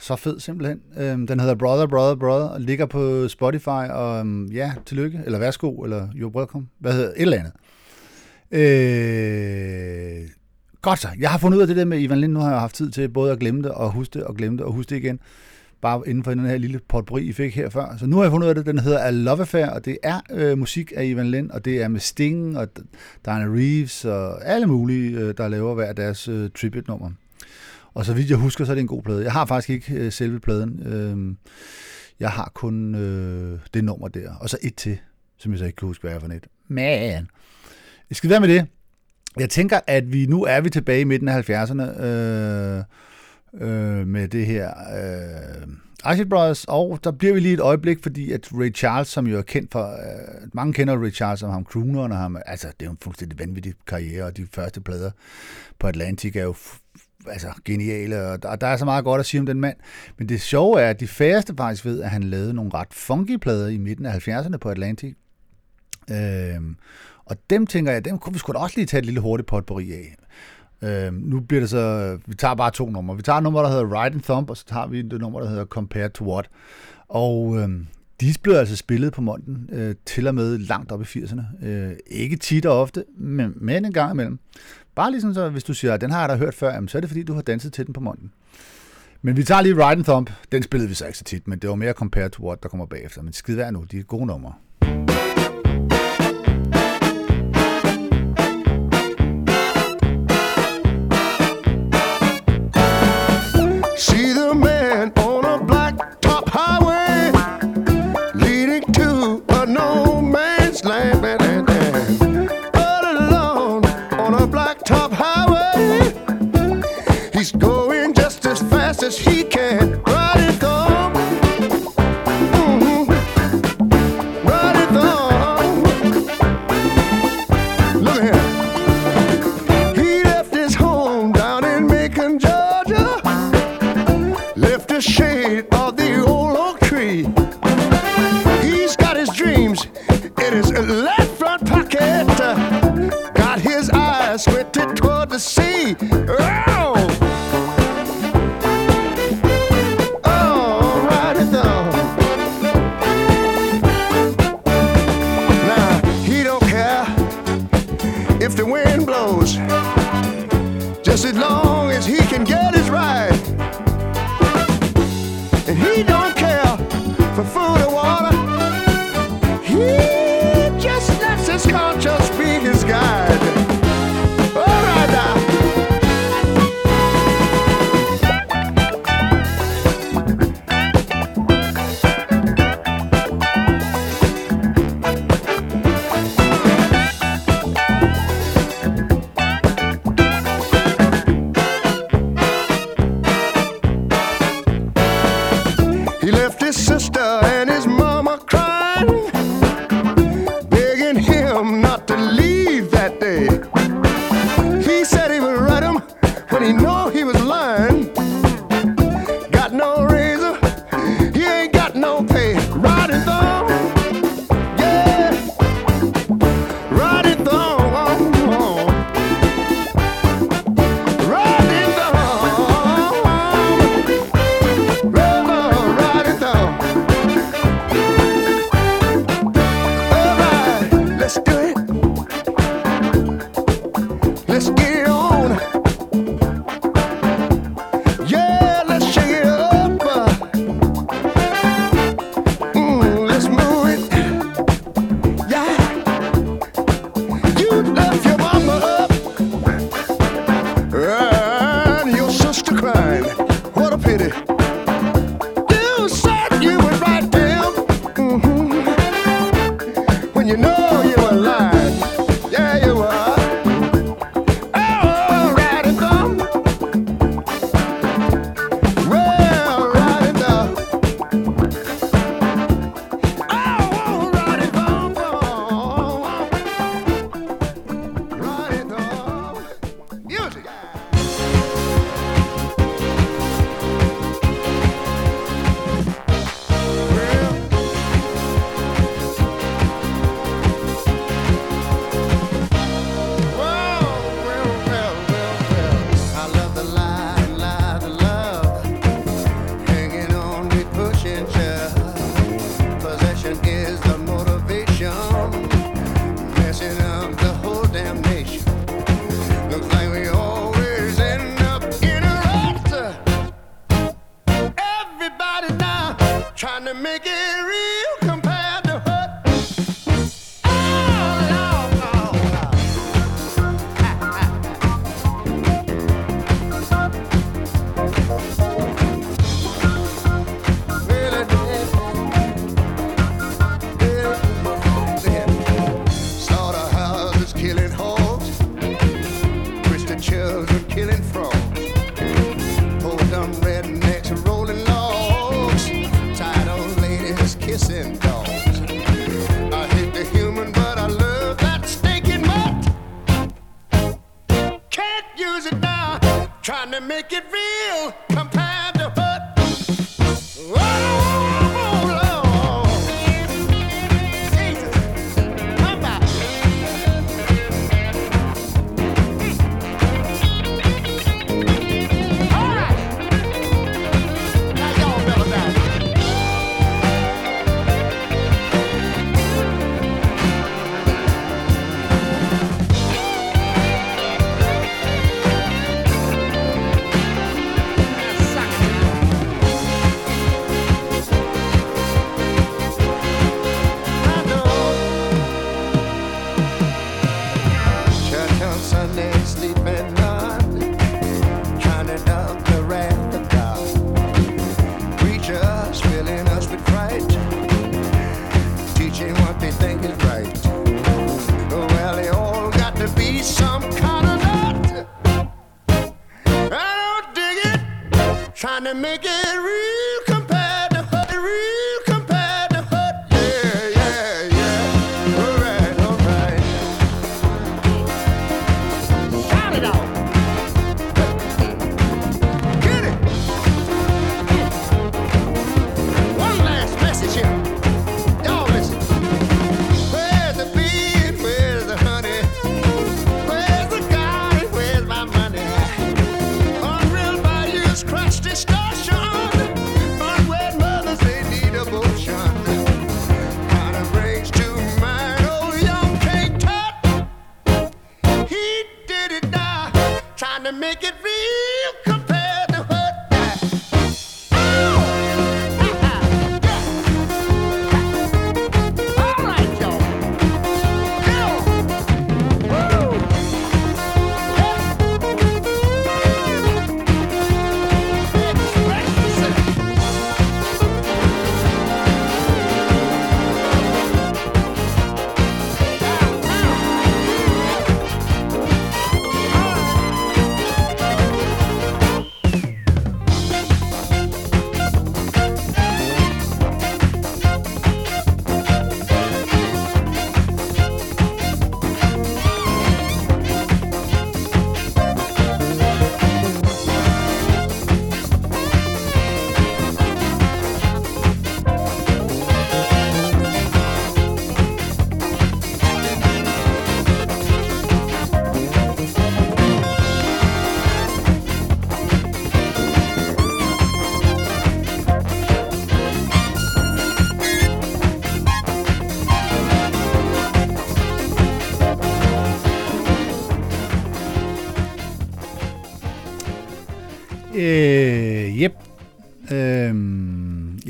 Speaker 1: Så fed simpelthen. Øhm, den hedder Brother, Brother, Brother, og ligger på Spotify, og øhm, ja, tillykke, eller værsgo, eller jo, welcome, hvad hedder et eller andet. Øh, godt så, jeg har fundet ud af det der med Ivan Lind, nu har jeg haft tid til både at glemme det, og huske det, og glemme det, og huske det igen. Bare inden for den her lille potpourri, I fik her før. Så nu har jeg fundet ud af det, den hedder A Love Affair, og det er øh, musik af Ivan Lind, og det er med Sting, og Diana Reeves, og alle mulige, øh, der laver hver deres øh, tribute-nummer. Og så vidt jeg husker, så er det en god plade. Jeg har faktisk ikke øh, selve pladen. Øh, jeg har kun øh, det nummer der. Og så et til, som jeg så ikke kan huske, hvad er for net. Man. Jeg skal være med det. Jeg tænker, at vi nu er vi tilbage i midten af 70'erne øh, øh, med det her øh, Acid Brothers, og der bliver vi lige et øjeblik, fordi at Ray Charles, som jo er kendt for, øh, mange kender Ray Charles som ham crooneren, og ham, altså det er jo en fuldstændig vanvittig karriere, og de første plader på Atlantic er jo altså geniale, og der, der er så meget godt at sige om den mand. Men det sjove er, at de færreste faktisk ved, at han lavede nogle ret funky plader i midten af 70'erne på Atlantic. Øhm, og dem tænker jeg, dem kunne vi sgu da også lige tage et lille hurtigt potpourri af. Øhm, nu bliver det så, vi tager bare to numre. Vi tager et nummer, der hedder Ride and Thump, og så tager vi det nummer, der hedder Compared to What. Og øhm, de blev altså spillet på Monten øh, til og med langt op i 80'erne. Øh, ikke tit og ofte, men, men en gang imellem. Bare ligesom så, hvis du siger, at den har jeg da hørt før, jamen, så er det fordi, du har danset til den på munden. Men vi tager lige Ride and Thump. Den spillede vi så ikke så tit, men det var mere Compared to What, der kommer bagefter. Men skid værd nu, de er gode numre.
Speaker 2: He's going just as fast as he can.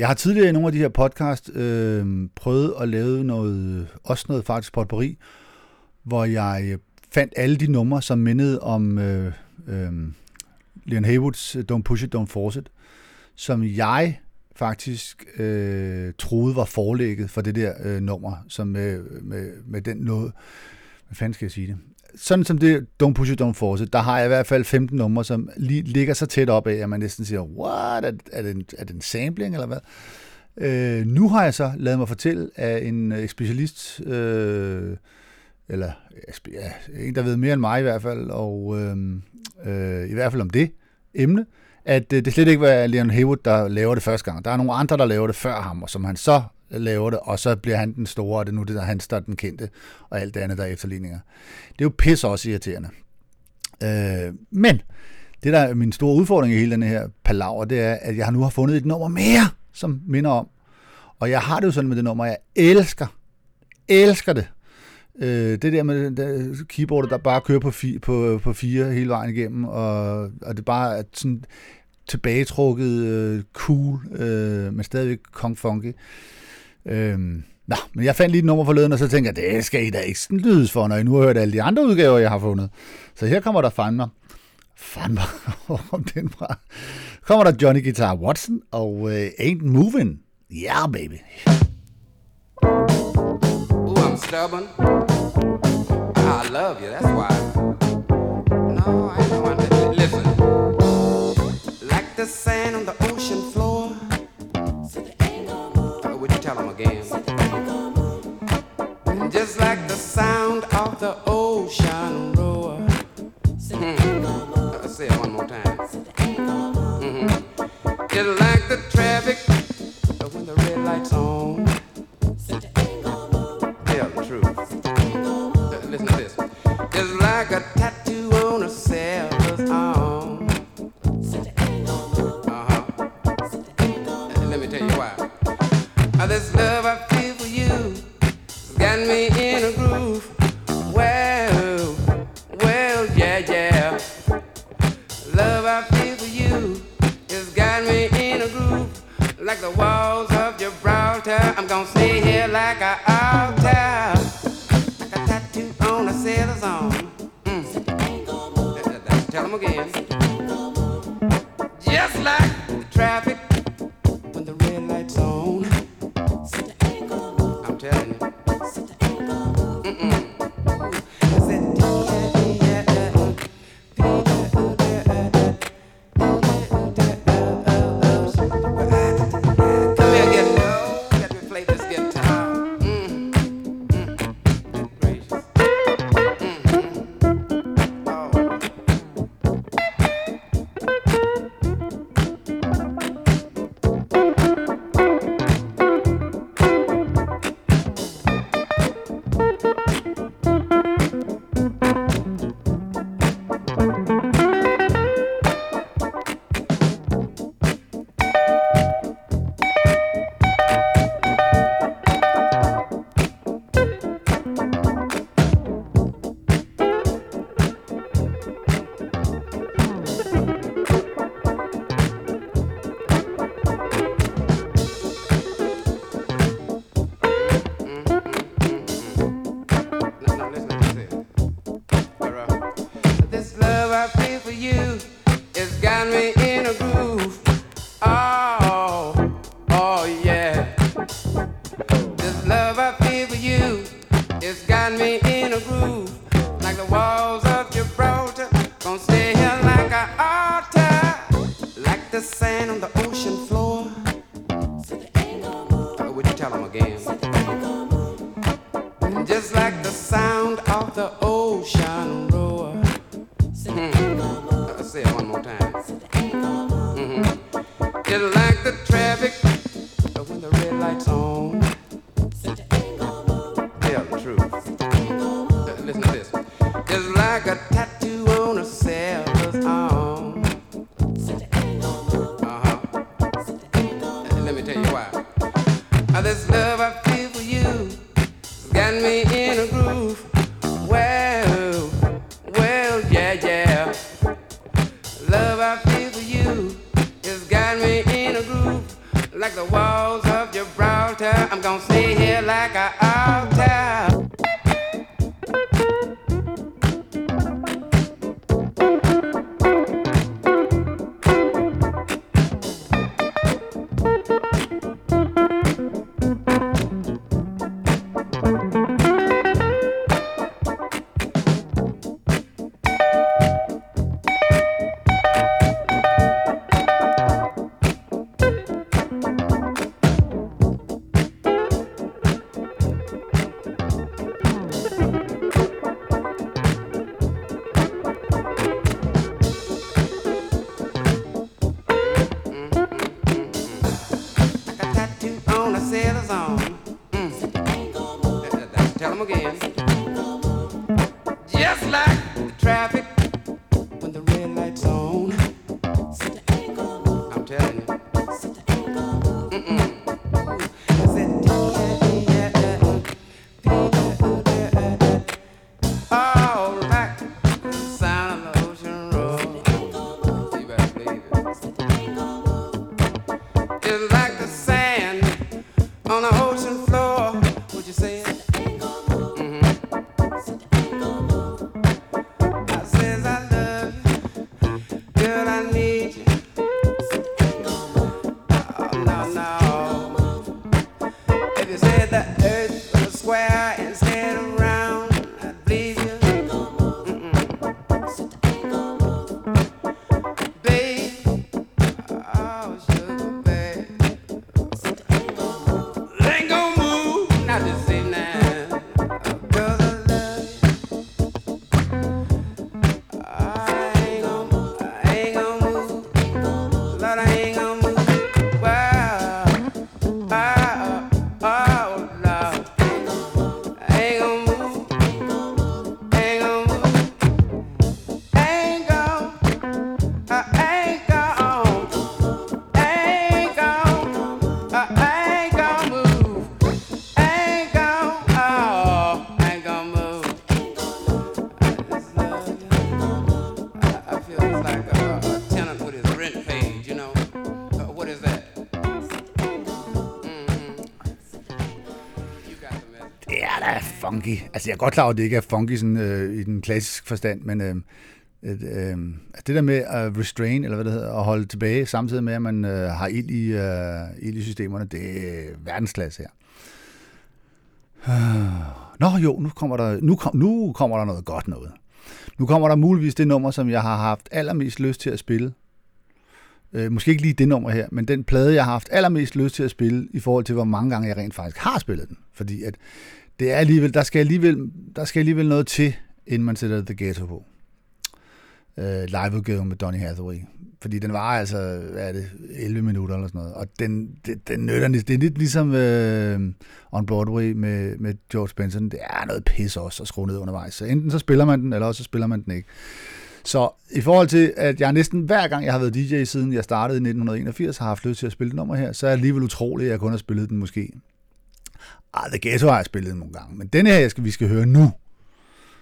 Speaker 1: Jeg har tidligere i nogle af de her podcast øh, prøvet at lave noget, også noget faktisk potpourri, hvor jeg fandt alle de numre, som mindede om øh, øh, Leon Haywoods øh, Don't Push It, Don't Force It, som jeg faktisk øh, troede var forlægget for det der øh, nummer, som med, med, med den noget, hvad fanden skal jeg sige det? Sådan som det Don't Push It, Don't Force It, der har jeg i hvert fald 15 numre, som lige ligger så tæt op af, at man næsten siger, what, er, er, det, en, er det en sampling eller hvad? Øh, nu har jeg så lavet mig fortælle af en øh, specialist, øh, eller ja, en, der ved mere end mig i hvert fald, og øh, øh, i hvert fald om det emne, at øh, det slet ikke var Leon Haywood, der laver det første gang. Der er nogle andre, der laver det før ham, og som han så laver det, og så bliver han den store, og det er nu det, der han der den kendte, og alt det andet, der er efterligninger. Det er jo pisse også irriterende. Øh, men det, der er min store udfordring i hele den her palaver, det er, at jeg nu har fundet et nummer mere, som minder om. Og jeg har det jo sådan med det nummer, jeg elsker, elsker det. Øh, det der med det keyboardet, der bare kører på, fi, på, på fire hele vejen igennem, og, og det bare er sådan tilbagetrukket, øh, cool, øh, men stadigvæk kong funky. Øh, nå, men jeg fandt lige et nummer forleden, og så tænkte jeg, det skal I da ikke lydes for, når I nu har hørt alle de andre udgaver, jeg har fundet. Så her kommer der fandme, fandme, om den fra, kommer der Johnny Guitar Watson og uh, Ain't Moving. Yeah, baby.
Speaker 4: Ooh, I'm stubborn. I love you, that's why. No, I know to listen. Like the sand on the is like the sound of the ocean roar. Mm. I'll say it one more time. Mm-hmm. It's like the traffic. like the walls of Gibraltar. I'm gonna stay here like an altar. Like a tattoo on a sailor's arm. Mm. Tell them again. Just like the traffic
Speaker 1: funky. Altså, jeg er godt klar over, at det ikke er funky sådan, øh, i den klassiske forstand, men øh, et, øh, det der med at restrain, eller hvad det hedder, at holde tilbage, samtidig med, at man øh, har ild i, øh, ild i systemerne, det er verdensklasse her. Nå jo, nu kommer, der, nu, kom, nu kommer der noget godt noget. Nu kommer der muligvis det nummer, som jeg har haft allermest lyst til at spille. Øh, måske ikke lige det nummer her, men den plade, jeg har haft allermest lyst til at spille, i forhold til, hvor mange gange jeg rent faktisk har spillet den. Fordi at det er alligevel, der skal alligevel, der skal alligevel noget til, inden man sætter The Ghetto på. Øh, liveudgaven med Donny Hathaway. Fordi den var altså, hvad er det, 11 minutter eller sådan noget. Og den, den, den nytter, det er lidt ligesom øh, On Broadway med, med George Benson. Det er noget pis også at skrue ned undervejs. Så enten så spiller man den, eller også så spiller man den ikke. Så i forhold til, at jeg næsten hver gang, jeg har været DJ siden jeg startede i 1981, har haft lyst til at spille det nummer her, så er jeg alligevel utrolig, at jeg kun har spillet den måske. Ah, The Ghetto har jeg spillet nogle gange, men den her, jeg skal, vi skal høre nu,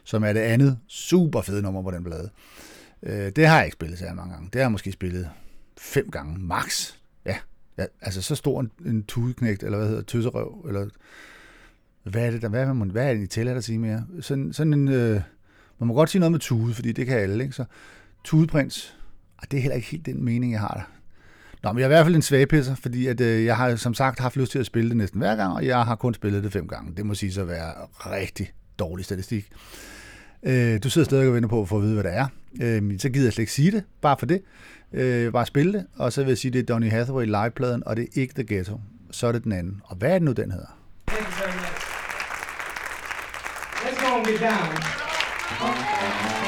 Speaker 1: som er det andet super fede nummer på den plade, øh, det har jeg ikke spillet så mange gange. Det har jeg måske spillet fem gange, max. Ja, ja altså så stor en, en tudeknægt, eller hvad hedder tøsserøv, eller hvad er det der, hvad man, hvad er det, I tillader at sige mere? Sådan, sådan en, øh, man må godt sige noget med tude, fordi det kan alle, ikke? Så tudeprins, ah, det er heller ikke helt den mening, jeg har der. Nå, men jeg er i hvert fald en svagpisser, fordi at, øh, jeg har som sagt haft lyst til at spille det næsten hver gang, og jeg har kun spillet det fem gange. Det må sige så at være rigtig dårlig statistik. Øh, du sidder stadig og venter på at få at vide, hvad det er. Øh, så gider jeg slet ikke sige det, bare for det. Øh, bare spille det, og så vil jeg sige, det er Donny Hathaway livepladen, og det er ikke The Ghetto. Så er det den anden. Og hvad er det nu, den hedder?
Speaker 5: Let's go and get down.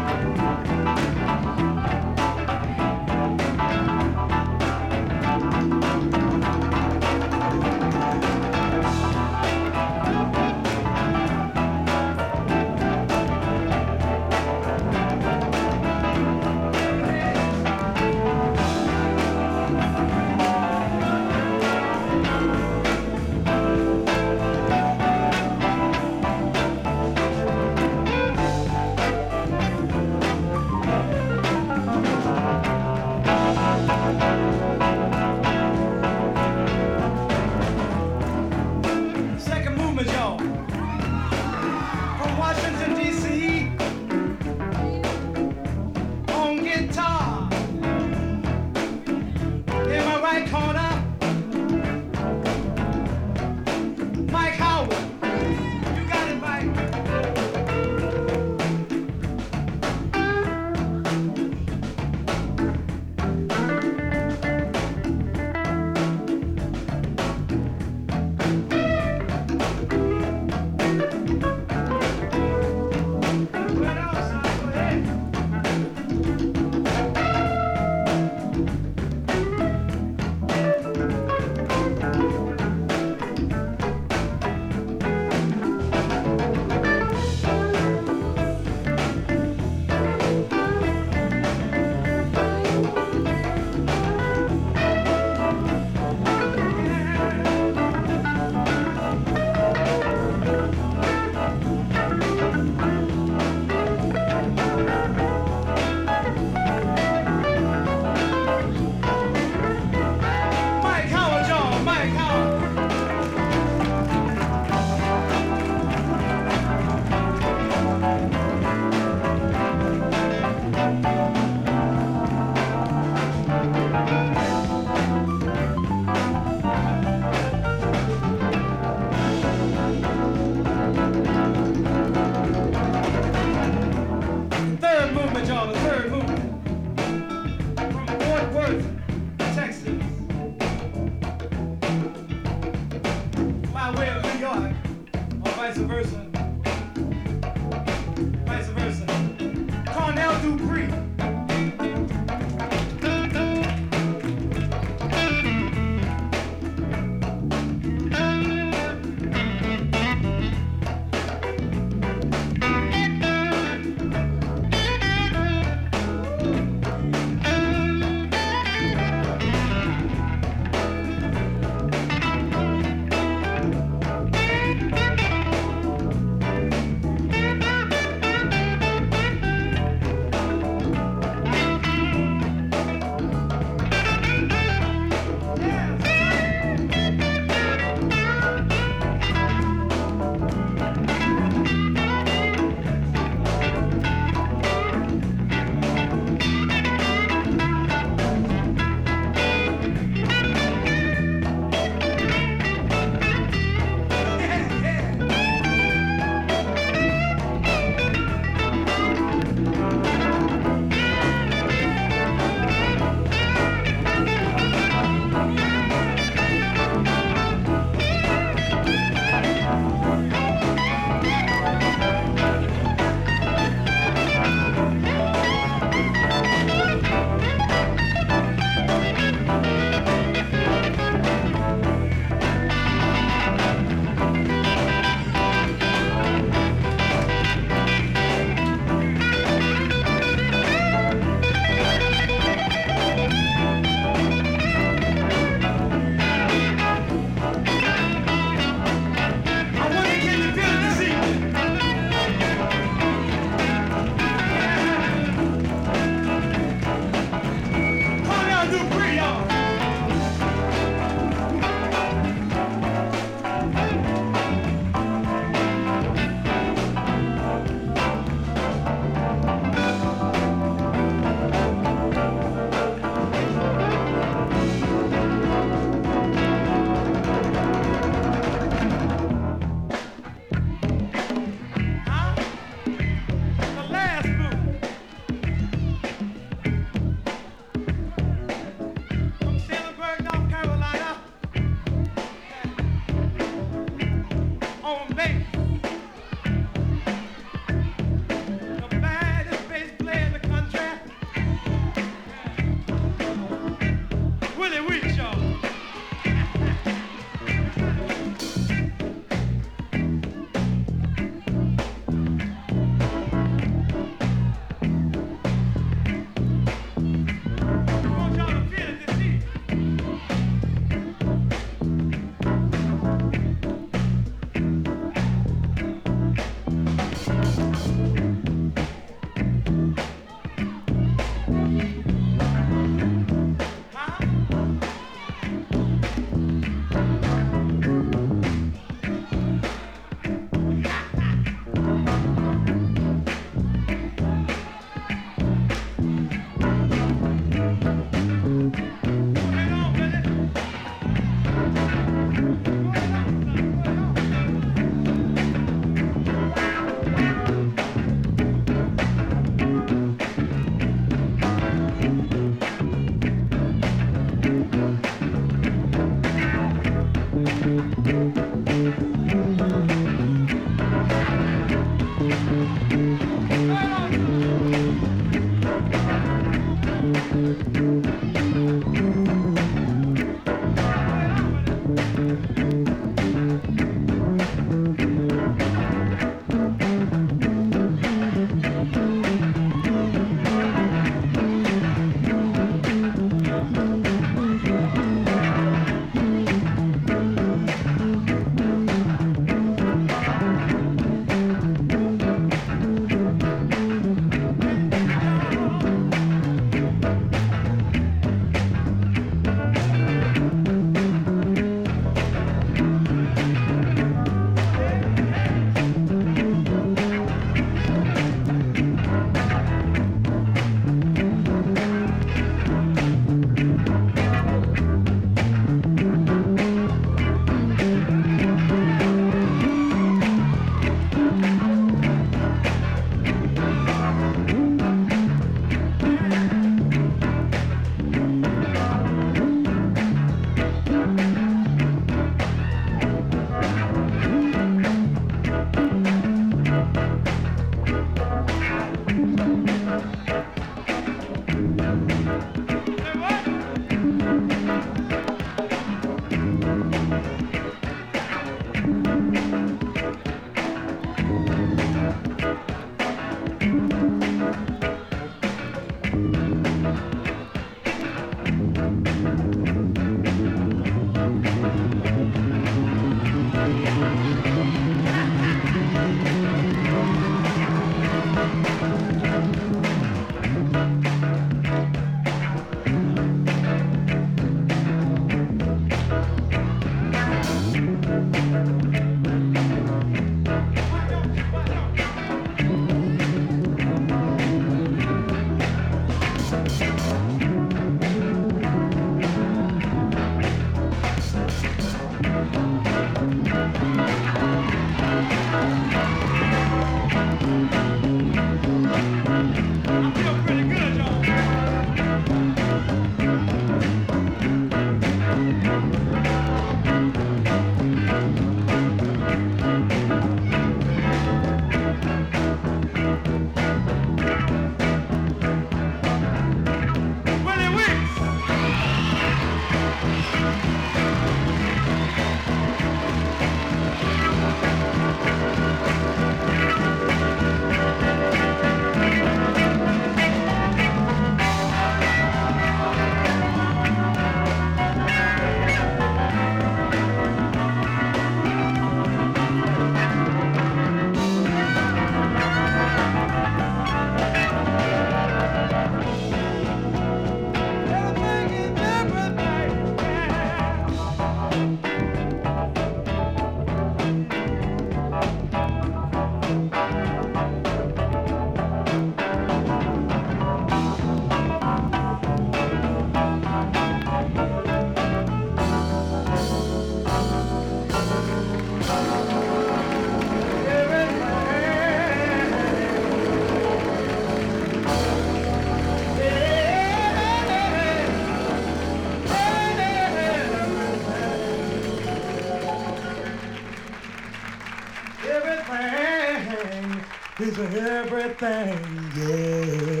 Speaker 5: Everything, yeah.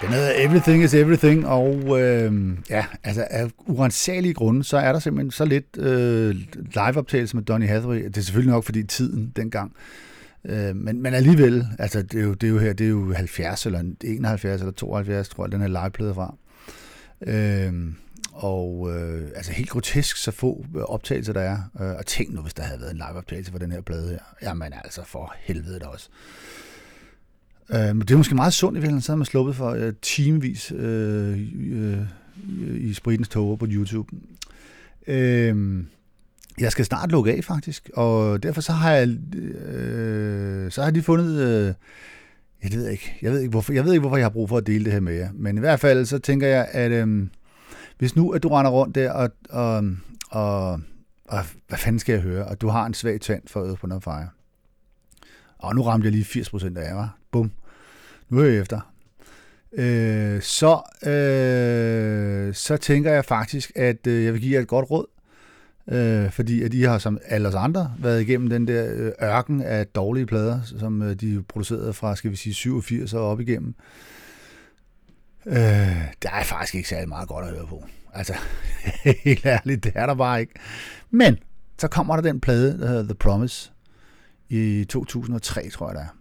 Speaker 1: Den hedder Everything is Everything, og øh, ja, altså af urensagelige grunde, så er der simpelthen så lidt øh, liveoptagelse med Donny Hathaway. Det er selvfølgelig nok fordi tiden dengang. Øh, men, men alligevel, altså det er, jo, det er jo her, det er jo 70 eller 71 eller 72, tror jeg, den her legeplade fra. Øh, og øh, altså helt grotesk så få øh, optagelser der er. Øh, og tænk nu, hvis der havde været en liveoptagelse for den her plade her. Jamen altså, for helvede da også. Øh, men det er måske meget sundt i virkeligheden, så har man sluppet for øh, timevis øh, øh, i spritens tåger på YouTube. Øh, jeg skal snart lukke af faktisk, og derfor så har jeg, øh, så har de fundet, øh, jeg ved ikke, jeg ved ikke hvorfor, jeg ved ikke hvorfor jeg har brug for at dele det her med jer, men i hvert fald så tænker jeg, at øh, hvis nu at du render rundt der og, og, og, og hvad fanden skal jeg høre, og du har en svag tand for øde på noget fire. Og nu ramte jeg lige 80% af jer, var. Bum. Nu er jeg efter. Øh, så, øh, så tænker jeg faktisk, at øh, jeg vil give jer et godt råd. Øh, fordi at de har som alle os andre været igennem den der øh, ørken af dårlige plader, som øh, de producerede fra, skal vi sige, 87 og op igennem. Øh, der er faktisk ikke særlig meget godt at høre på. Altså, helt ærligt, det er der bare ikke. Men, så kommer der den plade, der hedder The Promise, i 2003, tror jeg det er.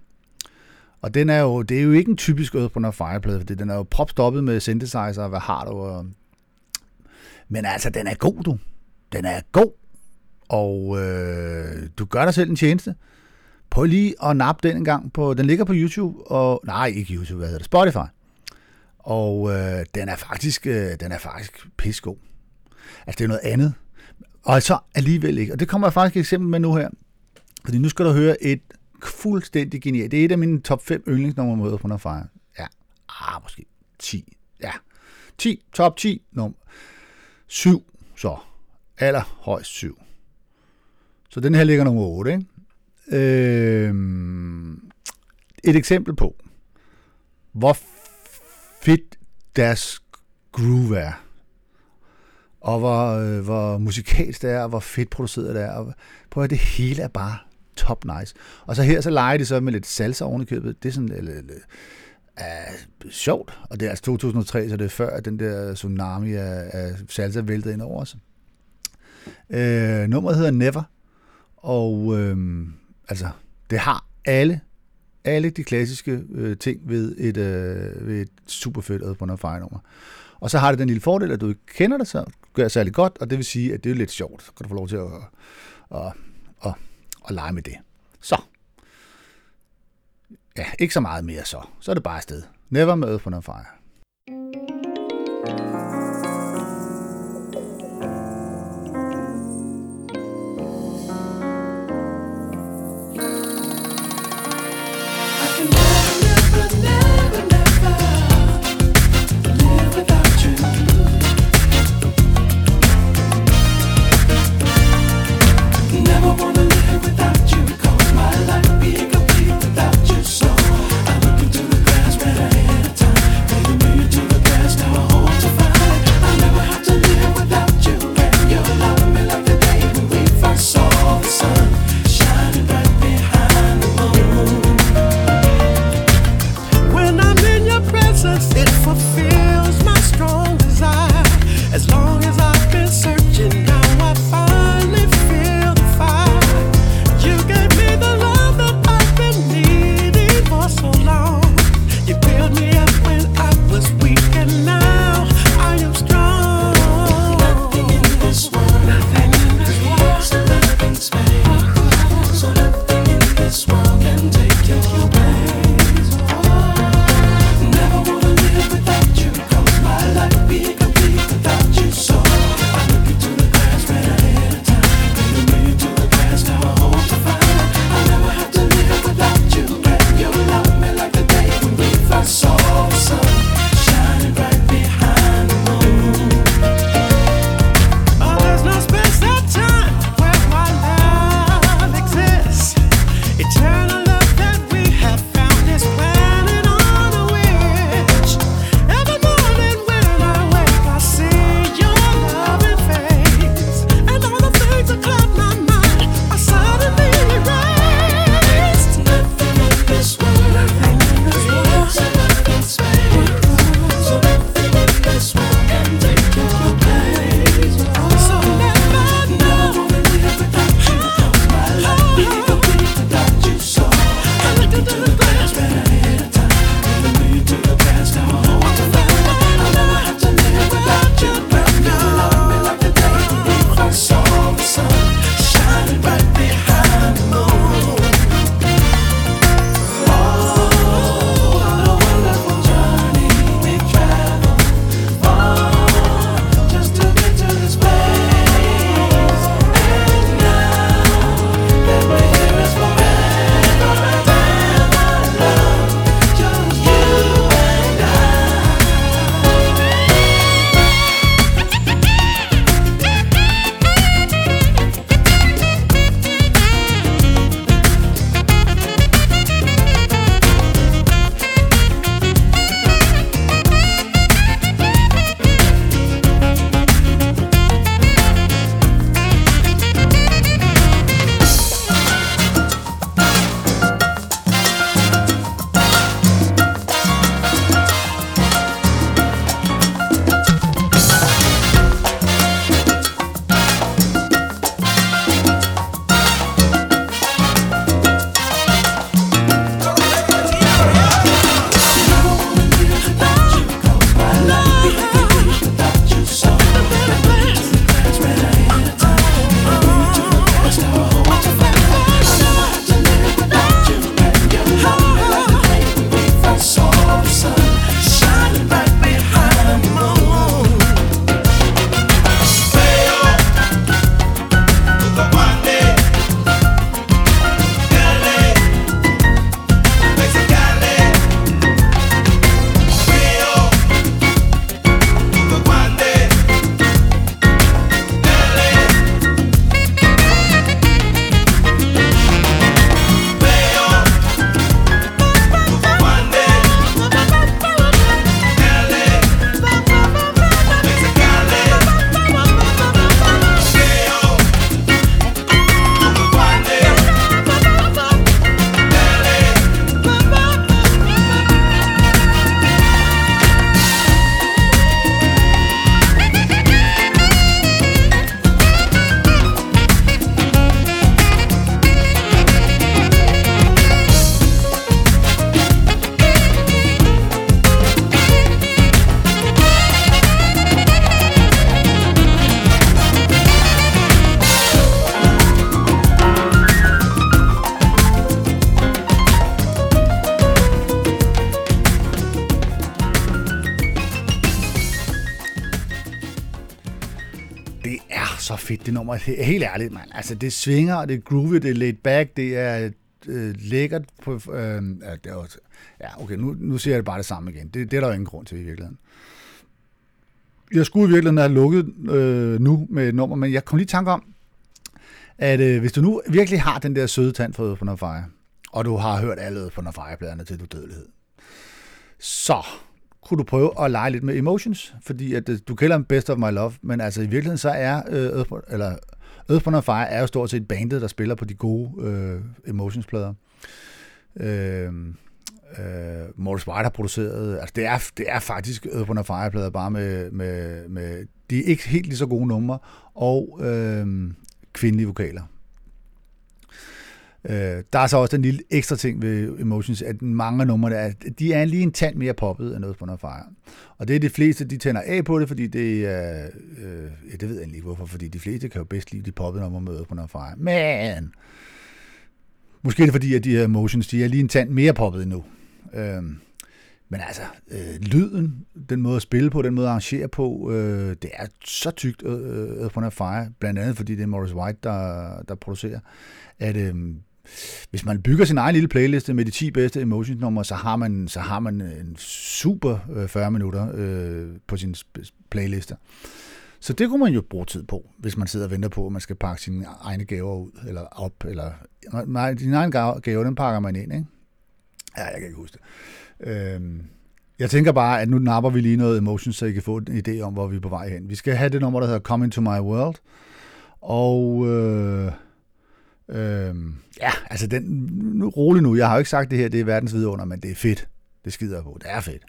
Speaker 1: Og den er jo, det er jo ikke en typisk Earth Wind Fireplade, fordi den er jo propstoppet med synthesizer, og hvad har du? Og... Men altså, den er god, du. Den er god. Og øh, du gør dig selv en tjeneste. Prøv lige at nappe den en gang. På, den ligger på YouTube, og nej, ikke YouTube, hvad hedder det? Spotify. Og øh, den er faktisk, øh, den er faktisk pissegod. Altså, det er noget andet. Og så alligevel ikke. Og det kommer jeg faktisk et eksempel med nu her. Fordi nu skal du høre et fuldstændig genialt. Det er et af mine top 5 yndlingsnumre mod på Fire. Ja, ah, måske 10. Ja, 10, top 10 nummer. 7, så. Allerhøjst 7. Så den her ligger nummer 8, ikke? Øh, et eksempel på, hvor fedt deres groove er. Og hvor, øh, hvor musikalsk det er, og hvor fedt produceret det er. Og prøv at det hele er bare top nice. Og så her, så leger de så med lidt salsa oven i købet. Det er sådan lidt, lidt er sjovt. Og det er altså 2003, så det er før, at den der tsunami af, af salsa væltede ind over os. Øh, nummeret hedder Never. Og øh, altså, det har alle alle de klassiske øh, ting ved et, øh, ved et super fedt Earth, nummer. Og så har det den lille fordel, at du ikke kender det, så gør det særlig godt, og det vil sige, at det er lidt sjovt. Så kan du få lov til at, at, at, at, at lege med det. Så. Ja, ikke så meget mere så. Så er det bare afsted. Never med Earth, Wind Fire. Helt ærligt, man. Altså, det svinger, det er groovy, det er laid back, det er øh, lækkert på... Øh, ja, det er også, ja, okay, nu, nu siger jeg det bare det samme igen. Det, det er der jo ingen grund til i virkeligheden. Jeg skulle i virkeligheden have lukket øh, nu med et nummer, men jeg kom lige i tanke om, at øh, hvis du nu virkelig har den der søde tand fra Open Fire, og du har hørt alle på Fire-pladerne til du dødelighed, så kunne du prøve at lege lidt med Emotions, fordi at, øh, du kender dem Best of My Love, men altså i virkeligheden så er øh, eller Earth Wind Fire er jo stort set bandet, der spiller på de gode øh, Emotions-plader. Øh, øh, Morris White har produceret, altså det er, det er faktisk Earth Wind Fire-plader, bare med, med, med, de er ikke helt lige så gode numre, og øh, kvindelige vokaler. Øh, der er så også den lille ekstra ting ved Emotions, at mange af numrene er, de er lige en tand mere poppet end noget på Fire. Og det er de fleste, de tænder af på det, fordi det er, øh, ja, det ved jeg ikke hvorfor, fordi de fleste kan jo bedst lide de poppede numre med på Fire. Men, måske er det fordi, at de her Emotions, de er lige en tand mere poppet endnu. Øh, men altså, øh, lyden, den måde at spille på, den måde at arrangere på, øh, det er så tykt øh, øh, på Fire, blandt andet fordi det er Morris White, der, der producerer, at øh, hvis man bygger sin egen lille playliste med de 10 bedste Emotions-numre, så har man, så har man øh, en super øh, 40 minutter øh, på sin playlister. playliste. Så det kunne man jo bruge tid på, hvis man sidder og venter på, at man skal pakke sine egne gaver ud, eller op, eller... Nej, dine egne gaver, den pakker man ind, ikke? Ja, jeg kan ikke huske det. Øhm, jeg tænker bare, at nu napper vi lige noget Emotions, så I kan få en idé om, hvor vi er på vej hen. Vi skal have det nummer, der hedder Come Into My World. Og... Øh, Øhm, ja, altså den... Nu, rolig nu, jeg har jo ikke sagt det her, det er verdens vidunder, men det er fedt. Det skider jeg på. Det er fedt.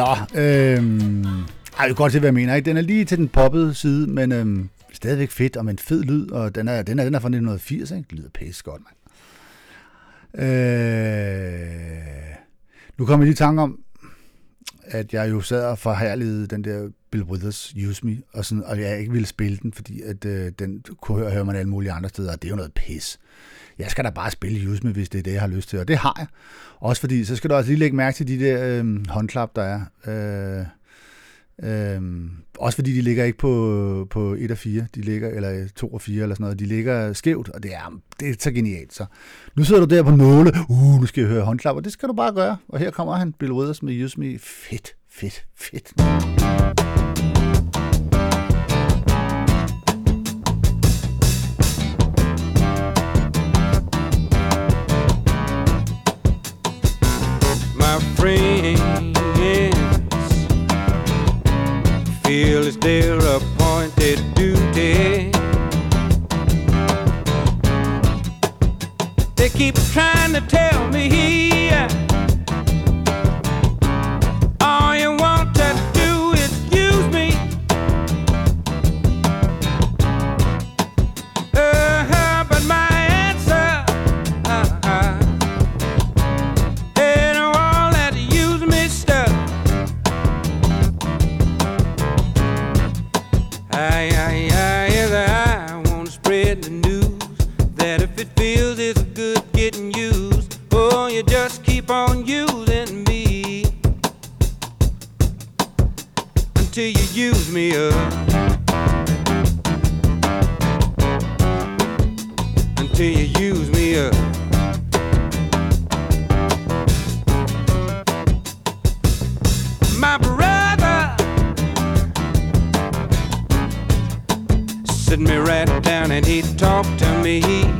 Speaker 1: Nå, øhm, ej, jeg godt til, hvad jeg mener. Ikke? Den er lige til den poppede side, men øhm, stadigvæk fedt og med en fed lyd, og den er, den er, den er fra 1980, ikke? Det lyder pisse godt, mand. Øh, nu kommer jeg lige i tanke om, at jeg jo sad og forhærlede den der Bill Withers Use Me, og, sådan, og jeg ikke ville spille den, fordi at, øh, den kunne høre, høre man alle mulige andre steder, og det er jo noget pis. Jeg skal da bare spille Use Me, hvis det er det, jeg har lyst til, og det har jeg. Også fordi, så skal du også lige lægge mærke til de der øh, håndklap, der er. Øh, Øhm, også fordi de ligger ikke på, på 1 og 4, de ligger, eller 2 og 4 eller sådan noget, de ligger skævt, og det er, det er så genialt. Så nu sidder du der på nåle, uh, nu skal jeg høre håndklap, og det skal du bare gøre. Og her kommer han, Bill Withers med Use Me. Fedt, fedt, fedt.
Speaker 6: Feel it's their appointed duty. They keep trying to tell me all use. Until you use me up. my brother sit me right down and he talked to me.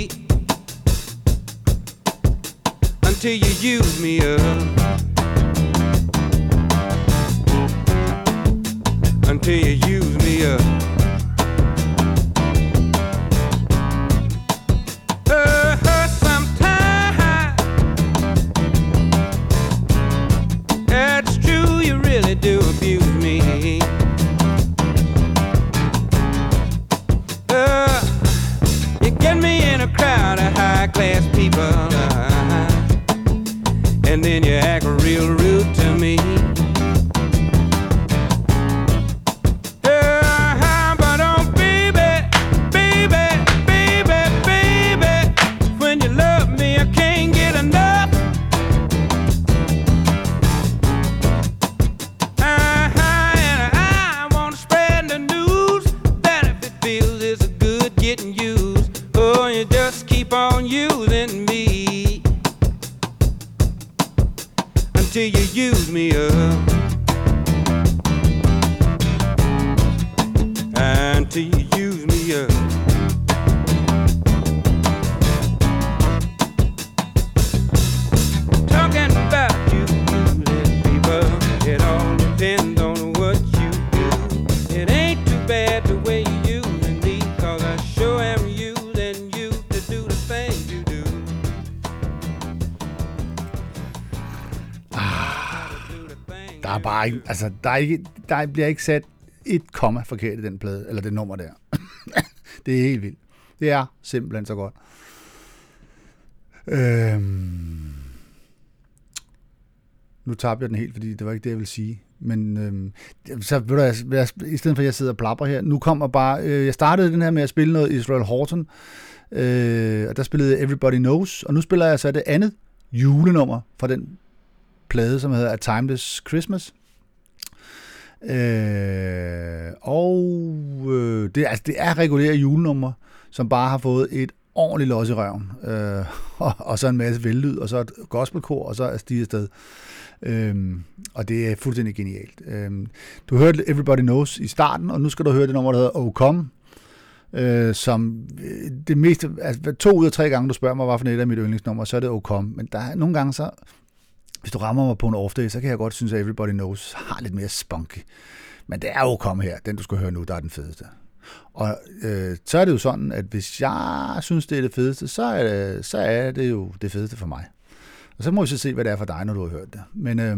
Speaker 6: until you use me up. Until you use me up. Then you act real rude
Speaker 1: er ikke, altså, der, er ikke, der bliver ikke sat et komma forkert i den plade, eller det nummer der. det er helt vildt. Det er simpelthen så godt. Øhm, nu tabte jeg den helt, fordi det var ikke det, jeg ville sige. Men øhm, så ved du, jeg, jeg, i stedet for at jeg sidder og plapper her, nu kommer bare, øh, jeg startede den her med at spille noget Israel Horton, øh, og der spillede Everybody Knows, og nu spiller jeg så det andet julenummer fra den plade, som hedder A Timeless Christmas. Øh, og øh, det, altså, det er regulære julenummer, som bare har fået et ordentligt los i røven, øh, og, og så en masse vellyd, og så et gospelkor, og så er stige afsted. Øhm, og det er fuldstændig genialt. Øhm, du hørte Everybody Knows i starten, og nu skal du høre det nummer, der hedder Oh Come, øh, som øh, det meste, altså to ud af tre gange, du spørger mig, hvad for et af mit yndlingsnummer, så er det Oh Come. Men der er nogle gange så, hvis du rammer mig på en off day, så kan jeg godt synes, at Everybody Knows har lidt mere spunky. Men det er jo kom her, den du skal høre nu, der er den fedeste. Og øh, så er det jo sådan, at hvis jeg synes, det er det fedeste, så er det, så er det jo det fedeste for mig. Og så må vi så se, hvad det er for dig, når du har hørt det. Men øh,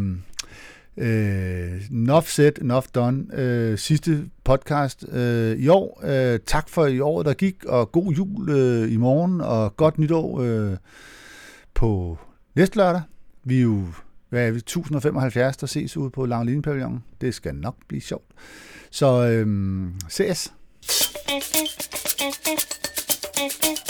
Speaker 1: øh, enough said, enough done. Øh, sidste podcast øh, i år. Øh, tak for i år, der gik, og god jul øh, i morgen, og godt nytår øh, på næste lørdag. Vi er jo hvad er vi, 1075, der ses ude på Langlinje Pavillon. Det skal nok blive sjovt. Så øhm, ses.
Speaker 7: Thank you.